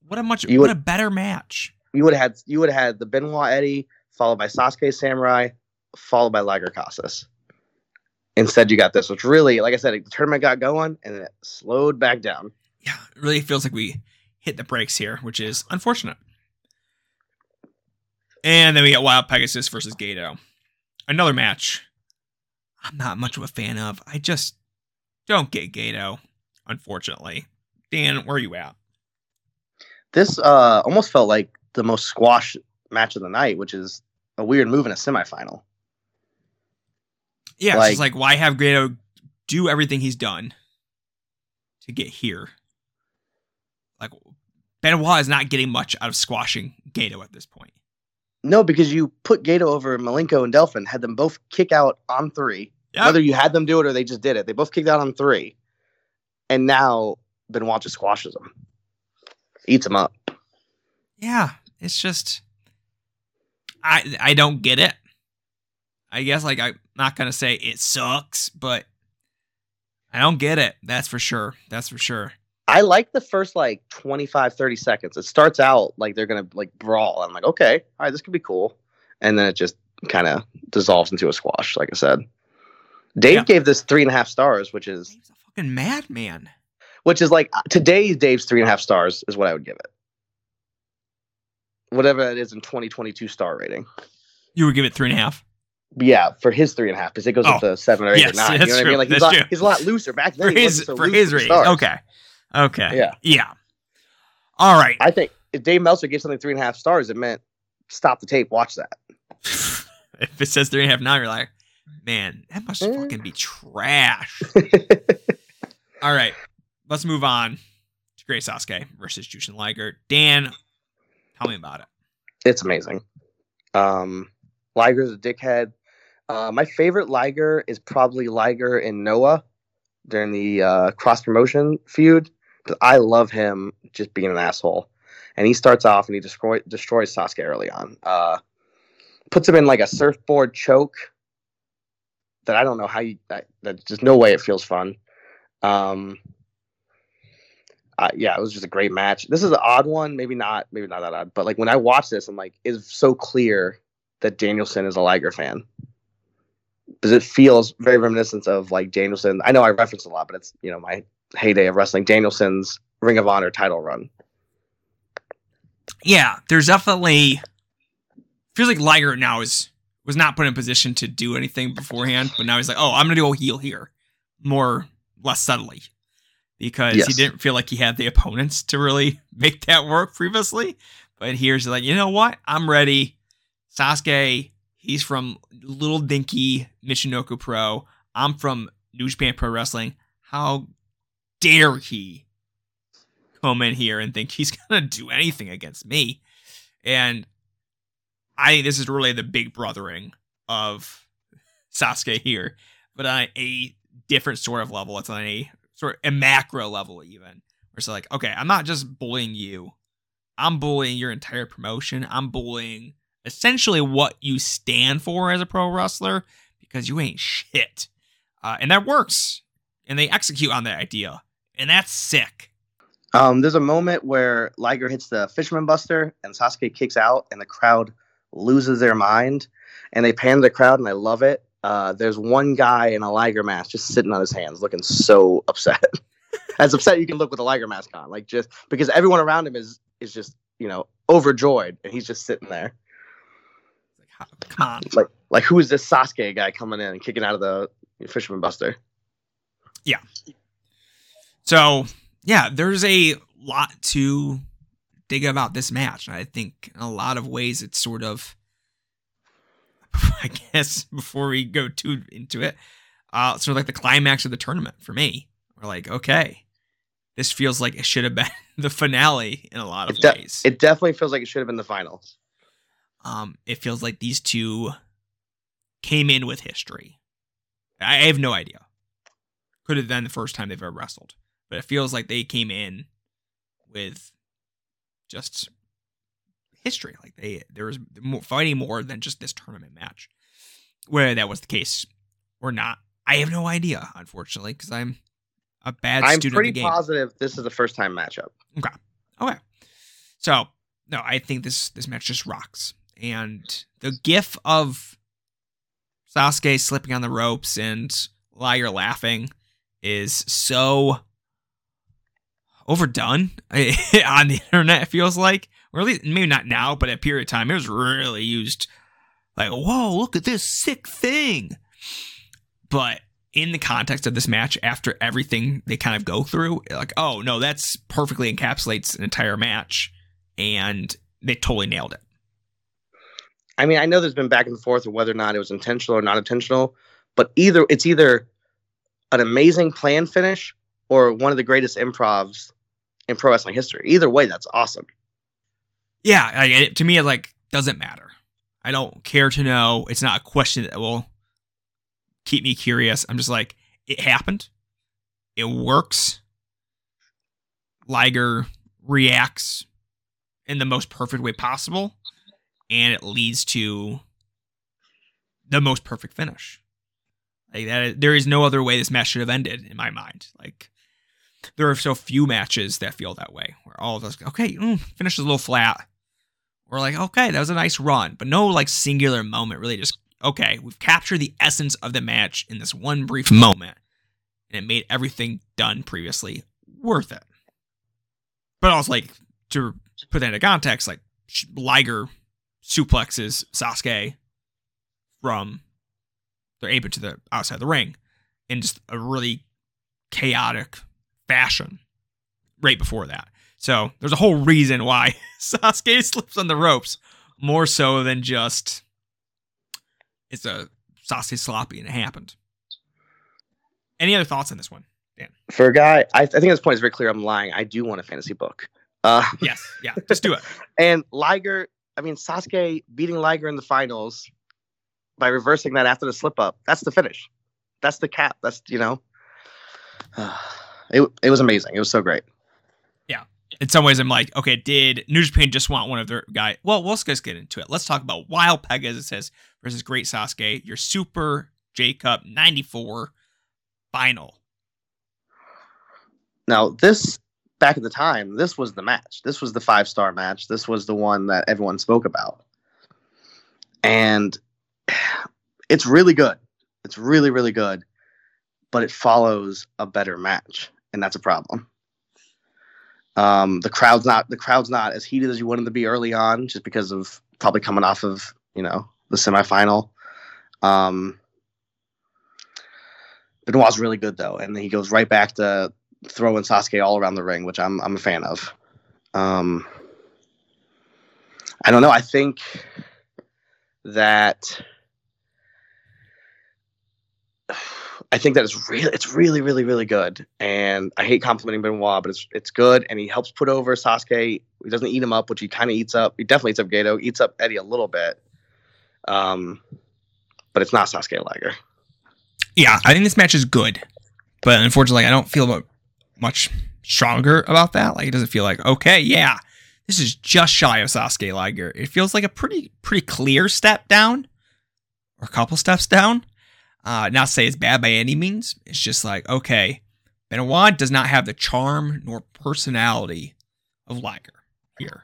What a much You what would- a better match. You would have had, you would have had the Benoit Eddie followed by Sasuke Samurai, followed by Liger Casas. Instead, you got this, which really, like I said, the tournament got going and then it slowed back down. Yeah, it really feels like we hit the brakes here, which is unfortunate. And then we get Wild Pegasus versus Gedo. Another match I'm not much of a fan of. I just don't get Gedo, unfortunately. Dan, where are you at? This uh, almost felt like the most squash match of the night, which is a weird move in a semifinal. Yeah, it's Like- just like why have Gato do everything he's done to get here? Like Benoit is not getting much out of squashing Gedo at this point. No, because you put Gedo over Malenko and Delfin, had them both kick out on three. Yep. Whether you had them do it or they just did it, they both kicked out on three, and now Benoit just squashes them, eats them up. Yeah, it's just I I don't get it. I guess like I'm not gonna say it sucks, but I don't get it. That's for sure. That's for sure. I like the first like 25, 30 seconds. It starts out like they're gonna like brawl. I'm like, okay, all right, this could be cool. And then it just kind of dissolves into a squash, like I said. Dave Yeah. gave this three and a half stars, which is Dave's a fucking madman. which is like uh, today's Dave's three and a half stars is what I would give it. Whatever it is in 2022 star rating. You would give it three and a half. Yeah, for his three and a half, because it goes up Oh, to seven or eight yes, or nine. You know what I mean? Like he's, a lot, he's a lot looser back then. For his so for his rating. Okay. Okay. Yeah. Yeah. All right. I think if Dave Meltzer gave something three and a half stars, it meant stop the tape, watch that. (laughs) if it says three and a half now, you're like, man, that must Eh. fucking be trash. (laughs) All right, let's move on to Great Sasuke versus Jushin Liger. Dan, tell me about it. it's amazing. Um, Liger's a dickhead. Uh, my favorite Liger is probably Liger and Noah during the uh, cross promotion feud. I love him just being an asshole. And he starts off and he destroy, destroys Sasuke early on. Uh, puts him in like a surfboard choke that I don't know how you. I, that just no way it feels fun. Um, uh, yeah, it was just a great match. This is an odd one, maybe not, maybe not that odd, but like when I watch this, I'm like, it's so clear that Danielson is a Liger fan because it feels very reminiscent of like Danielson. I know I reference a lot, but it's you know my heyday of wrestling. Danielson's Ring of Honor title run. Yeah, there's definitely feels like Liger now is was not put in position to do anything beforehand, but now he's like, oh, I'm gonna do a heel here, more less subtly, because he didn't feel like he had the opponents to really (laughs) make that work previously. But here's like, you know what? I'm ready. Sasuke, he's from little dinky Michinoku Pro. I'm from New Japan Pro Wrestling. How dare he come in here and think he's (laughs) gonna do anything against me? And I think this is really the big brothering of Sasuke here, but on a different sort of level. It's on a sort of a macro level, even. Where it's like, okay, I'm not just bullying you. I'm bullying your entire promotion. I'm bullying essentially what you stand for as a pro wrestler because you ain't shit. Uh, and that works. And they execute on that idea. And that's sick. Um, there's a moment where Liger hits the Fisherman Buster and Sasuke kicks out, and the crowd loses their mind, and they pan the crowd, and I love it. Uh, there's one guy in a Liger mask just sitting on his hands, looking so (laughs) upset, as upset you can look with a Liger mask on, like just because everyone around him is is just you know overjoyed, and he's just sitting there, Like, come on. like like who is this Sasuke guy coming in and kicking out of the Fisherman Buster? So, yeah, there's a lot to dig about this match. I think in a lot of ways it's sort of, (laughs) I guess, before we go too into it, uh, sort of like the climax of the tournament for me. We're like, okay, this feels like it should have been (laughs) the finale in a lot of It, de- ways. it definitely feels like it should have been the finals. um, it feels like these two came in with history. I I have no idea. Could have been the first time they've ever wrestled, but it feels like they came in with just history. Like they there was more, fighting more than just this tournament match. Whether that was the case or not, I have no idea. Unfortunately, because I'm a bad student. I'm student pretty the game. positive this is the first time matchup. Okay. Okay. So no, I think this this match just rocks. And the gif of Sasuke slipping on the ropes and Liger laughing is so overdone (laughs) on the internet, it feels like. Or at least maybe not now, but at a period of time, it was really used like, whoa, look at this sick thing. But in the context of this match, after everything they kind of go through, like, oh no, that's perfectly encapsulates an entire match, and they totally nailed it. I mean, I know there's been back and forth of whether or not it was intentional or not intentional, but either it's either an amazing plan finish or one of the greatest improvs in pro wrestling history. Either way, that's awesome. Yeah, like, it, to me, it like doesn't matter. I don't care to know. It's not a question that will keep me curious. I'm just like, it happened. It works. Liger reacts in the most perfect way possible. and it leads to the most perfect finish. Like that, there is no other way this match should have ended in my mind. Like there are so few matches that feel that way, where all of us, okay, mm, finishes a little flat. We're like, okay, that was a nice run, but no like singular moment really just okay, we've captured the essence of the match in this one brief moment, and it made everything done previously worth it. But also, like, to put that into context, like, Liger suplexes Sasuke from their apron to the outside of the ring in just a really chaotic fashion right before that. So there's a whole reason why (laughs) Sasuke slips on the ropes more so than just it's a Sasuke sloppy and it happened. Any other thoughts on this one, Dan? For a guy, I, I think this point is very clear. I'm lying. I do want a fantasy book. Uh, (laughs) yes, yeah, just do it. and Liger, I mean Sasuke beating Liger in the finals by reversing that after the slip up. That's the finish. That's the cap. That's you know, (sighs) (sighs) (sighs) uh, it it was amazing. It was so great Yeah. in some ways, I'm like, okay, did New Japan just want one of their guy? Well, let's just get into it. Let's talk about Wild Pegasus versus Great Sasuke, your Super J Cup 94 final. Now, this back at the time, this was the match. This was the five star match. This was the one that everyone spoke about. And (sighs) it's really good. It's really, really good. But it follows a better match. And that's a problem. Um, the crowd's not the crowd's not as heated as you wanted to be early on, just because of probably coming off of you know the semifinal. Um, Benoit's really good though, and he goes right back to throwing Sasuke all around the ring, which I'm I'm a fan of. Um, I don't know. I think that I think that it's really, it's really, really, really good. And I hate complimenting Benoit, but it's it's good. And he helps put over Sasuke. He doesn't eat him up, which he kind of eats up. He definitely eats up Gedo. Eats up Eddie a little bit. Um, but it's not Sasuke Liger. Yeah, I think this match is good, but unfortunately, I don't feel much stronger about that. Like, it doesn't feel like okay, yeah, this is just shy of Sasuke Liger. It feels like a pretty pretty clear step down, or a couple steps down. Uh, not say it's bad by any means. It's just like, okay, Benoit does not have the charm nor personality of Liger here.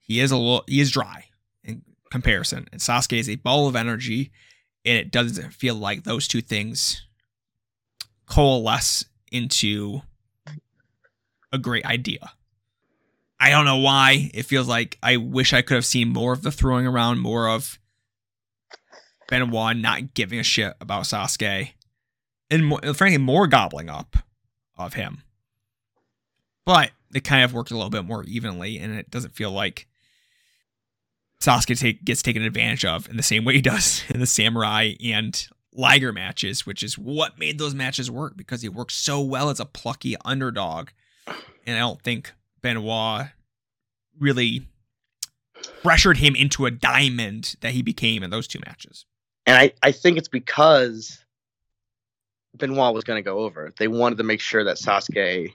He is a little, he is dry in comparison, and Sasuke is a ball of energy, and it doesn't feel like those two things coalesce into a great idea. I don't know why. It feels like I wish I could have seen more of the throwing around, more of Benoit not giving a shit about Sasuke, and more, frankly, more gobbling up of him. But it kind of worked a little bit more evenly, and it doesn't feel like Sasuke take, gets taken advantage of in the same way he does (laughs) in the Samurai and Liger matches, which is what made those matches work because he worked so well as a plucky underdog. And I don't think Benoit really pressured him into a diamond that he became in those two matches and I, I think it's because Benoit was going to go over. They wanted to make sure that Sasuke,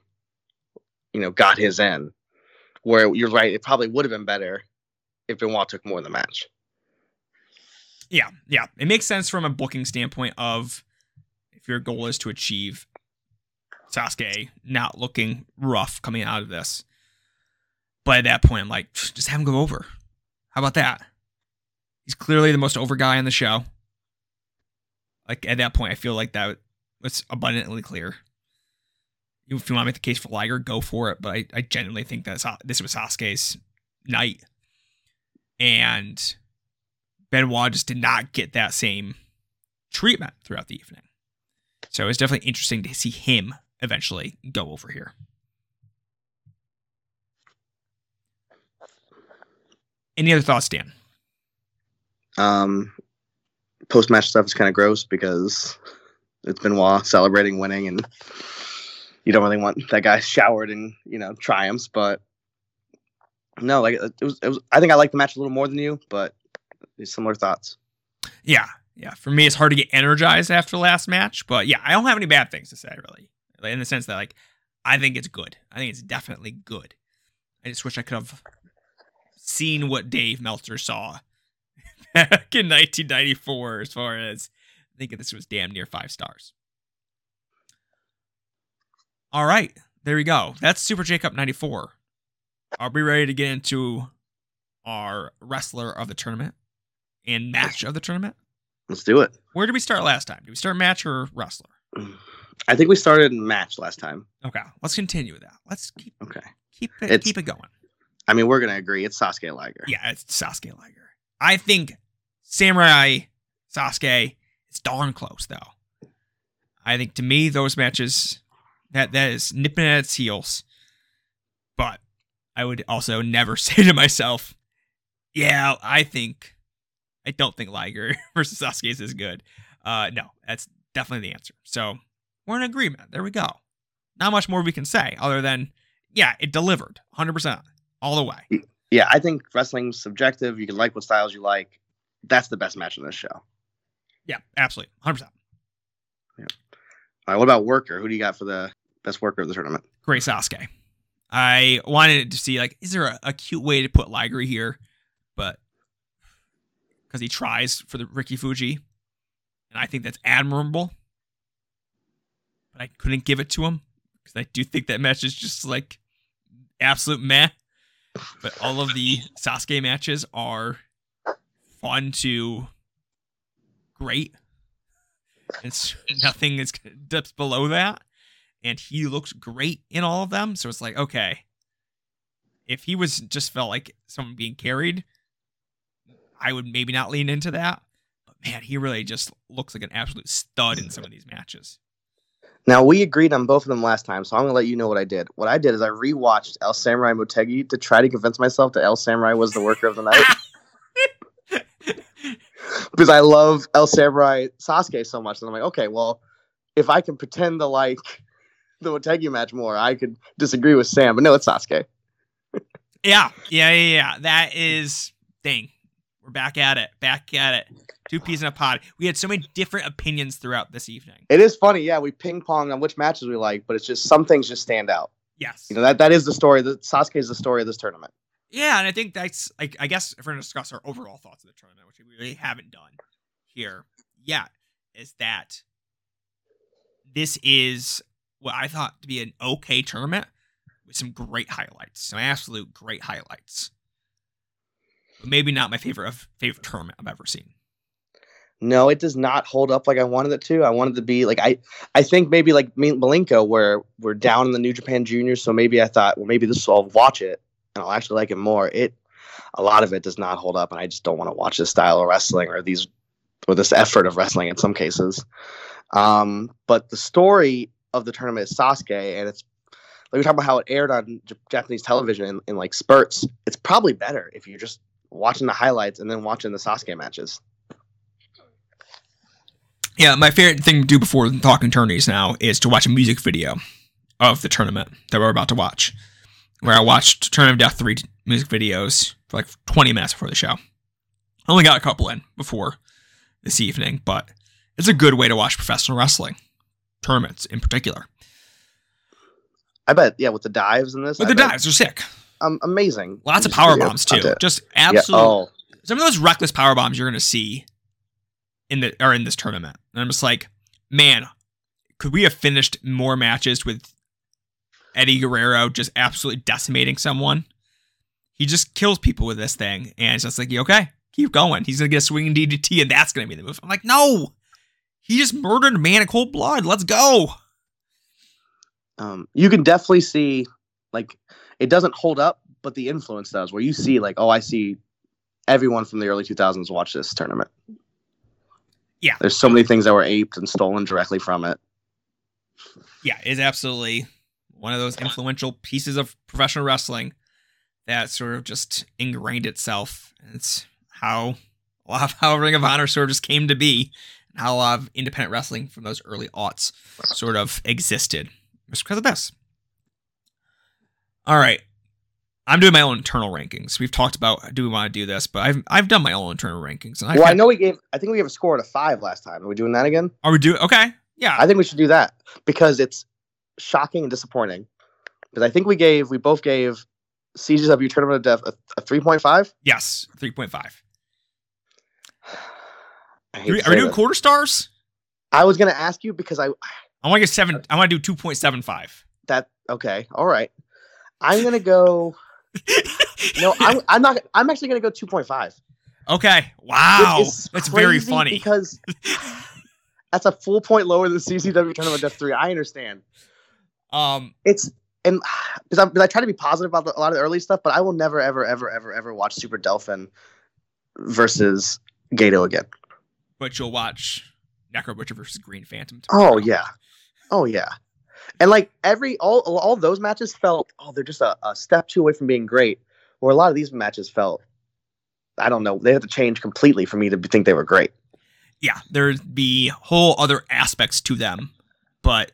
you know, got his in. Where you're right, it probably would have been better if Benoit took more of the match. Yeah, yeah, it makes sense from a booking standpoint of if your goal is to achieve Sasuke not looking rough coming out of this. But at that point, I'm like, just have him go over. How about that? He's clearly the most over guy on the show. Like at that point, I feel like that was abundantly clear. If you want to make the case for Liger, go for it. But I, I genuinely think that this was Sasuke's night, and Benoit just did not get that same treatment throughout the evening. So it's definitely interesting to see him eventually go over here. Any other thoughts, Dan? Um, post match stuff is kind of gross because it's Benoit celebrating winning, and you don't really want that guy (laughs) showered in you know triumphs. But no, like it was, it was. I think I like the match a little more than you, but similar thoughts. Yeah, yeah. For me, it's hard to get energized after last match, but yeah, I don't have any bad things to say really, in the sense that like I think it's good. I think it's definitely good. I just wish I could have seen what Dave Meltzer saw back in 1994 as far as I think this was damn near five stars. All right, there we go. That's Super J Cup 94. Are we ready to get into our wrestler of the tournament and match of the tournament? Let's do it. Where did we start last time? Did we start match or wrestler? (sighs) I think we started match last time. Okay, let's continue with that. Let's keep Okay. keep it It's- keep it going. I mean, we're gonna agree. It's Sasuke Liger. Yeah, it's Sasuke Liger. I think Samurai Sasuke It's darn close though. I think to me those matches that that is nipping at its heels. But I would also never (laughs) say to myself, yeah, I think I don't think Liger (laughs) versus Sasuke is as good. Uh no, that's definitely the answer. So we're in agreement. There we go. Not much more we can say other than yeah, it delivered 100% all the way. Yeah, I think wrestling's subjective. You can like what styles you like. That's the best match in this show. Yeah, absolutely. 100%. right, what about worker? Who do you got for the best worker of the tournament? Great Sasuke. I wanted to see, like, is there a, a cute way to put Liger here? But because he tries for the Ricky Fuji, and I think that's admirable. But I couldn't give it to him because I do think that match is just like absolute meh. But all of the Sasuke matches are fun to great. It's (laughs) nothing is dips below that, and he looks great in all of them. So it's like okay, if he was just felt like someone being carried, I would maybe not lean into that. But man, he really just looks like an absolute stud in some of these matches. Now we agreed on both of them last time, so I'm gonna let you know what I did. What I did is I rewatched El Samurai Motegi to try to convince myself that El Samurai was the worker of the night. (laughs) because I love El Samurai Sasuke so much. And I'm like, okay, well, if I can pretend to like the Motegi match more, I could disagree with Sam. But no, it's Sasuke. Yeah, yeah, yeah, yeah. That is thing. We're back at it. Back at it. Two peas in a pod. We had so many different opinions throughout this evening. It is funny, yeah. We ping pong on which matches we like, but it's just some things just stand out. Yes. You know that that is the story. That Sasuke is the story of this tournament. Yeah, and I think that's like I guess if we're gonna discuss our overall thoughts of the tournament, which we really haven't done here yet, is that this is what I thought to be an okay tournament with some great highlights, some absolute great highlights. But maybe not my favorite of favorite tournament I've ever seen. No, it does not hold up like I wanted it to. I wanted to be like I I think maybe like Malenko where we're down in the New Japan Juniors, so maybe I thought, well, maybe this I'll watch it and I'll actually like it more. It a lot of it does not hold up, and I just don't want to watch this style of wrestling or these or this effort of wrestling in some cases. Um, but the story of the tournament is Sasuke, and it's like we talk about how it aired on J- Japanese television in, in like spurts. It's probably better if you're just watching the highlights and then watching the Sasuke matches. Yeah, my favorite thing to do before talking tourneys now is to watch a music video of the tournament that we're about to watch. Where I watched Turn of Death 3 music videos for like 20 minutes before the show. I only got a couple in before this evening, but it's a good way to watch professional wrestling tournaments in particular. I bet, yeah, with the dives in this, But I the bet- dives are sick. um, amazing. Lots of power bombs too. content. Just Yeah, absolute. oh, Some of those reckless power bombs you're going to see in the are in this tournament. And I'm just like, man, could we have finished more matches with Eddie Guerrero just absolutely decimating someone? He just kills people with this thing, and it's just like, okay, keep going. He's gonna get a swinging DDT, and that's gonna be the move. I'm like, no, he just murdered a man in cold blood. Let's go. um, you can definitely see like it doesn't hold up, but the influence does. Where you see like, oh, I see everyone from the early 2000s watch this tournament. Yeah. there's so many things that were aped and stolen directly from it. yeah, it's absolutely one of those influential pieces of professional wrestling that sort of just ingrained itself. And it's how a lot of how Ring of Honor sort of just came to be, and how a lot of independent wrestling from those early aughts sort of existed. Just because of this. All right. I'm doing my own internal rankings. We've talked about do we want to do this, but I've I've done my own internal rankings. Well, I know we gave. I think we gave a score to five last time. Are we doing that again? Are we doing okay? Yeah. I think we should do that because it's shocking and disappointing. Because I think we gave, we both gave CZW Tournament of Death a, a three point five. Yes, three point five. (sighs) Are we doing quarter stars? I was gonna ask you because I I want to get seven. I want to do two point seven five. that okay, all right. I'm gonna go. no, (laughs) I'm I'm not. I'm actually gonna go two point five. Okay. Wow. That's very funny. because (laughs) that's a full point lower than CZW Tournament of Death three. I understand. Um. It's and (sighs) because I, 'cause I try to be positive about the, a lot of the early stuff, but I will never, ever, ever, ever, ever watch Super Delfin versus Gedo again. But you'll watch Necro Butcher versus Green Phantom. Oh yeah, oh yeah, and like every all all those matches felt oh they're just a, a step two away from being great. Where a lot of these matches felt, I don't know, they had to change completely for me to think they were great. Yeah. There'd be whole other aspects to them, but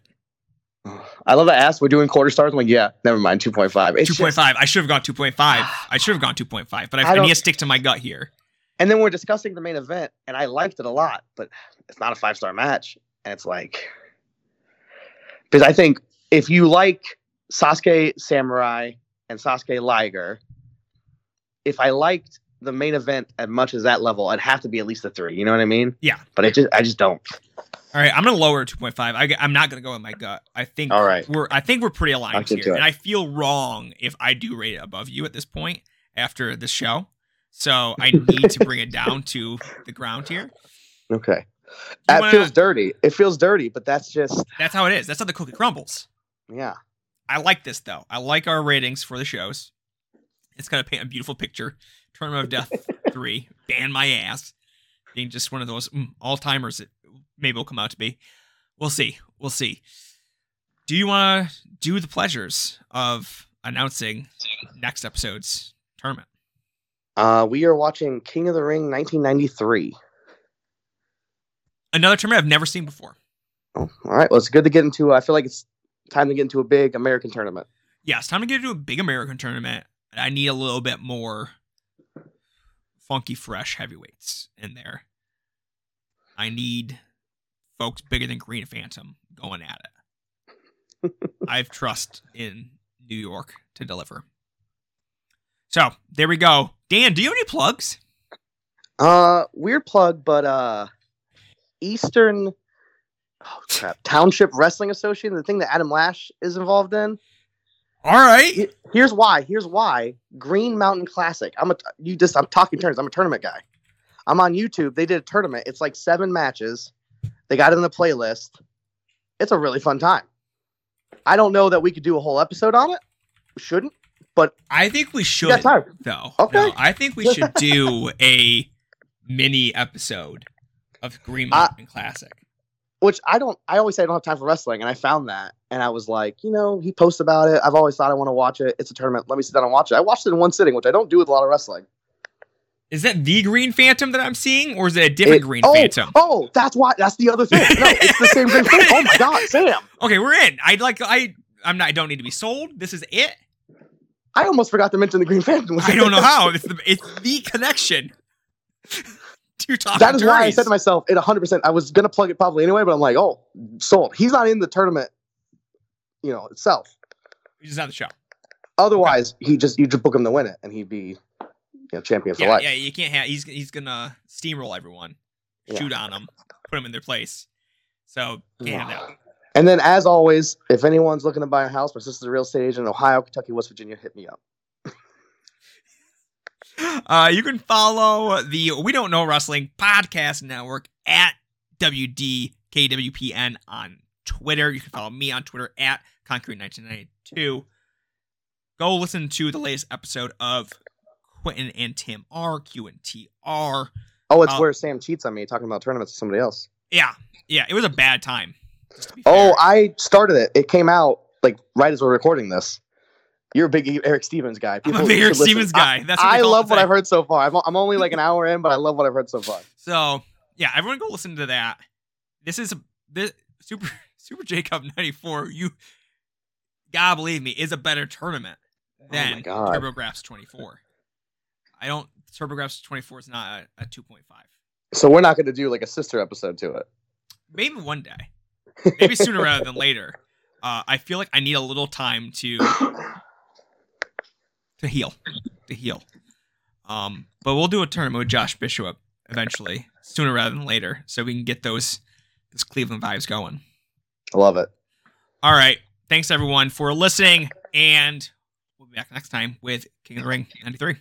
I love that ass. We're doing quarter stars. I'm like, yeah, never mind, two point five. two point five. I should have gone two point five. I should have gone two point five, but I, I I need to stick to my gut here. And then we're discussing the main event, and I liked it a lot, but it's not a five star match. And it's like, because I think if you like Sasuke Samurai and Sasuke Liger, if I liked the main event as much as that level, I'd have to be at least a three. You know what I mean? Yeah. But I just, I just don't. All right, I'm gonna lower two point five. I, am not gonna go with my gut. I think All right. we're I think we're pretty aligned here, and I feel wrong if I do rate it above you at this point after this show. So I need to bring it down to the ground here. (laughs) Okay. That wanna- feels dirty. It feels dirty, but that's just, That's how it is. That's how the cookie crumbles. yeah. I like this though. I like our ratings for the shows. It's gonna paint a beautiful picture. Tournament of Death (laughs) three, ban my ass, being just one of those mm, all timers that maybe will come out to be. We'll see. We'll see. Do you want to do the pleasures of announcing next episode's tournament? Uh, we are watching King of the Ring 1993. Another tournament I've never seen before. Oh, all right. Well, it's good to get into. I feel like it's time to get into a big American tournament. Yeah, it's time to get into a big American tournament. I need a little bit more funky, fresh heavyweights in there. I need folks bigger than Green Phantom going at it. (laughs) I have trust in New York to deliver. So there we go. Dan, do you have any plugs? Uh, weird plug, but uh, Eastern oh, crap, Township Wrestling Association, the thing that Adam Lash is involved in. All right. Here's why. Here's why. Green Mountain Classic. I'm a you just. I'm talking turns. I'm a tournament guy. I'm on YouTube. They did a tournament. It's like seven matches. They got it in the playlist. It's a really fun time. I don't know that we could do a whole episode on it. We shouldn't. But I think we We should got time. though. Okay. No, I think we should (laughs) do a mini episode of Green Uh, Mountain Classic. Which I don't. I always say I don't have time for wrestling, and I found that, and I was like, you know, he posts about it. I've always thought I want to watch it. It's a tournament. Let me sit down and watch it. I watched it in one sitting, which I don't do with a lot of wrestling. Is that the Green Phantom that I'm seeing, or is it a different It- Green oh, Phantom? Oh, that's why. That's the other thing. No, it's the same Green Phantom. Oh my (laughs) god, Sam! Okay, we're in. I'd like. I. I'm not. I don't need to be sold. This is it. I almost forgot to mention the Green Phantom. I don't know how. It's the. It's the connection. (laughs) (laughs) to talk. that is why I said to myself, it 100. percent I was gonna plug it probably anyway, but I'm like, oh, sold. He's not in the tournament, you know, itself. He's not the show. Otherwise, he just you just book him to win it, and he'd be, you know, champion for Yeah, life. yeah. You can't have. He's he's gonna steamroll everyone, Yeah. shoot on them, put them in their place. So can't have that. And then, as always, if anyone's looking to buy a house, my sister's a real estate agent in Ohio, Kentucky, West Virginia, hit me up. Uh, you can follow the We Don't Know Wrestling Podcast Network at WDKWPN on Twitter. You can follow me on Twitter at Concrete1992. Go listen to the latest episode of Quentin and Tim R, Q and T R. Oh, it's Uh, where Sam cheats on me talking about tournaments with somebody else. Yeah, yeah, it was a bad time. just to be Oh, fair. I started it. It came out like right as we're recording this. You're a big Eric Stevens guy. I'm a big Eric. Stevens guy. That's what I, I love what. I've heard so far. I'm, I'm only like an hour in, but I love what I've heard so far. So yeah, everyone go listen to that. This is a this Super (laughs) Super J Cup '94. You gotta believe me, is a better tournament Oh than God. TurboGrafx 24. I don't. TurboGrafx 24 is not a, a 2.5. So we're not going to do like a sister episode to it. Maybe one day. Maybe sooner rather than (laughs) later. Uh, I feel like I need a little time to (laughs) to heal, to heal. Um, but we'll do a tournament with Josh Bishop eventually, sooner rather than later, so we can get those those Cleveland vibes going. I love it. All right, thanks everyone for listening, and we'll be back next time with King of the Ring '93.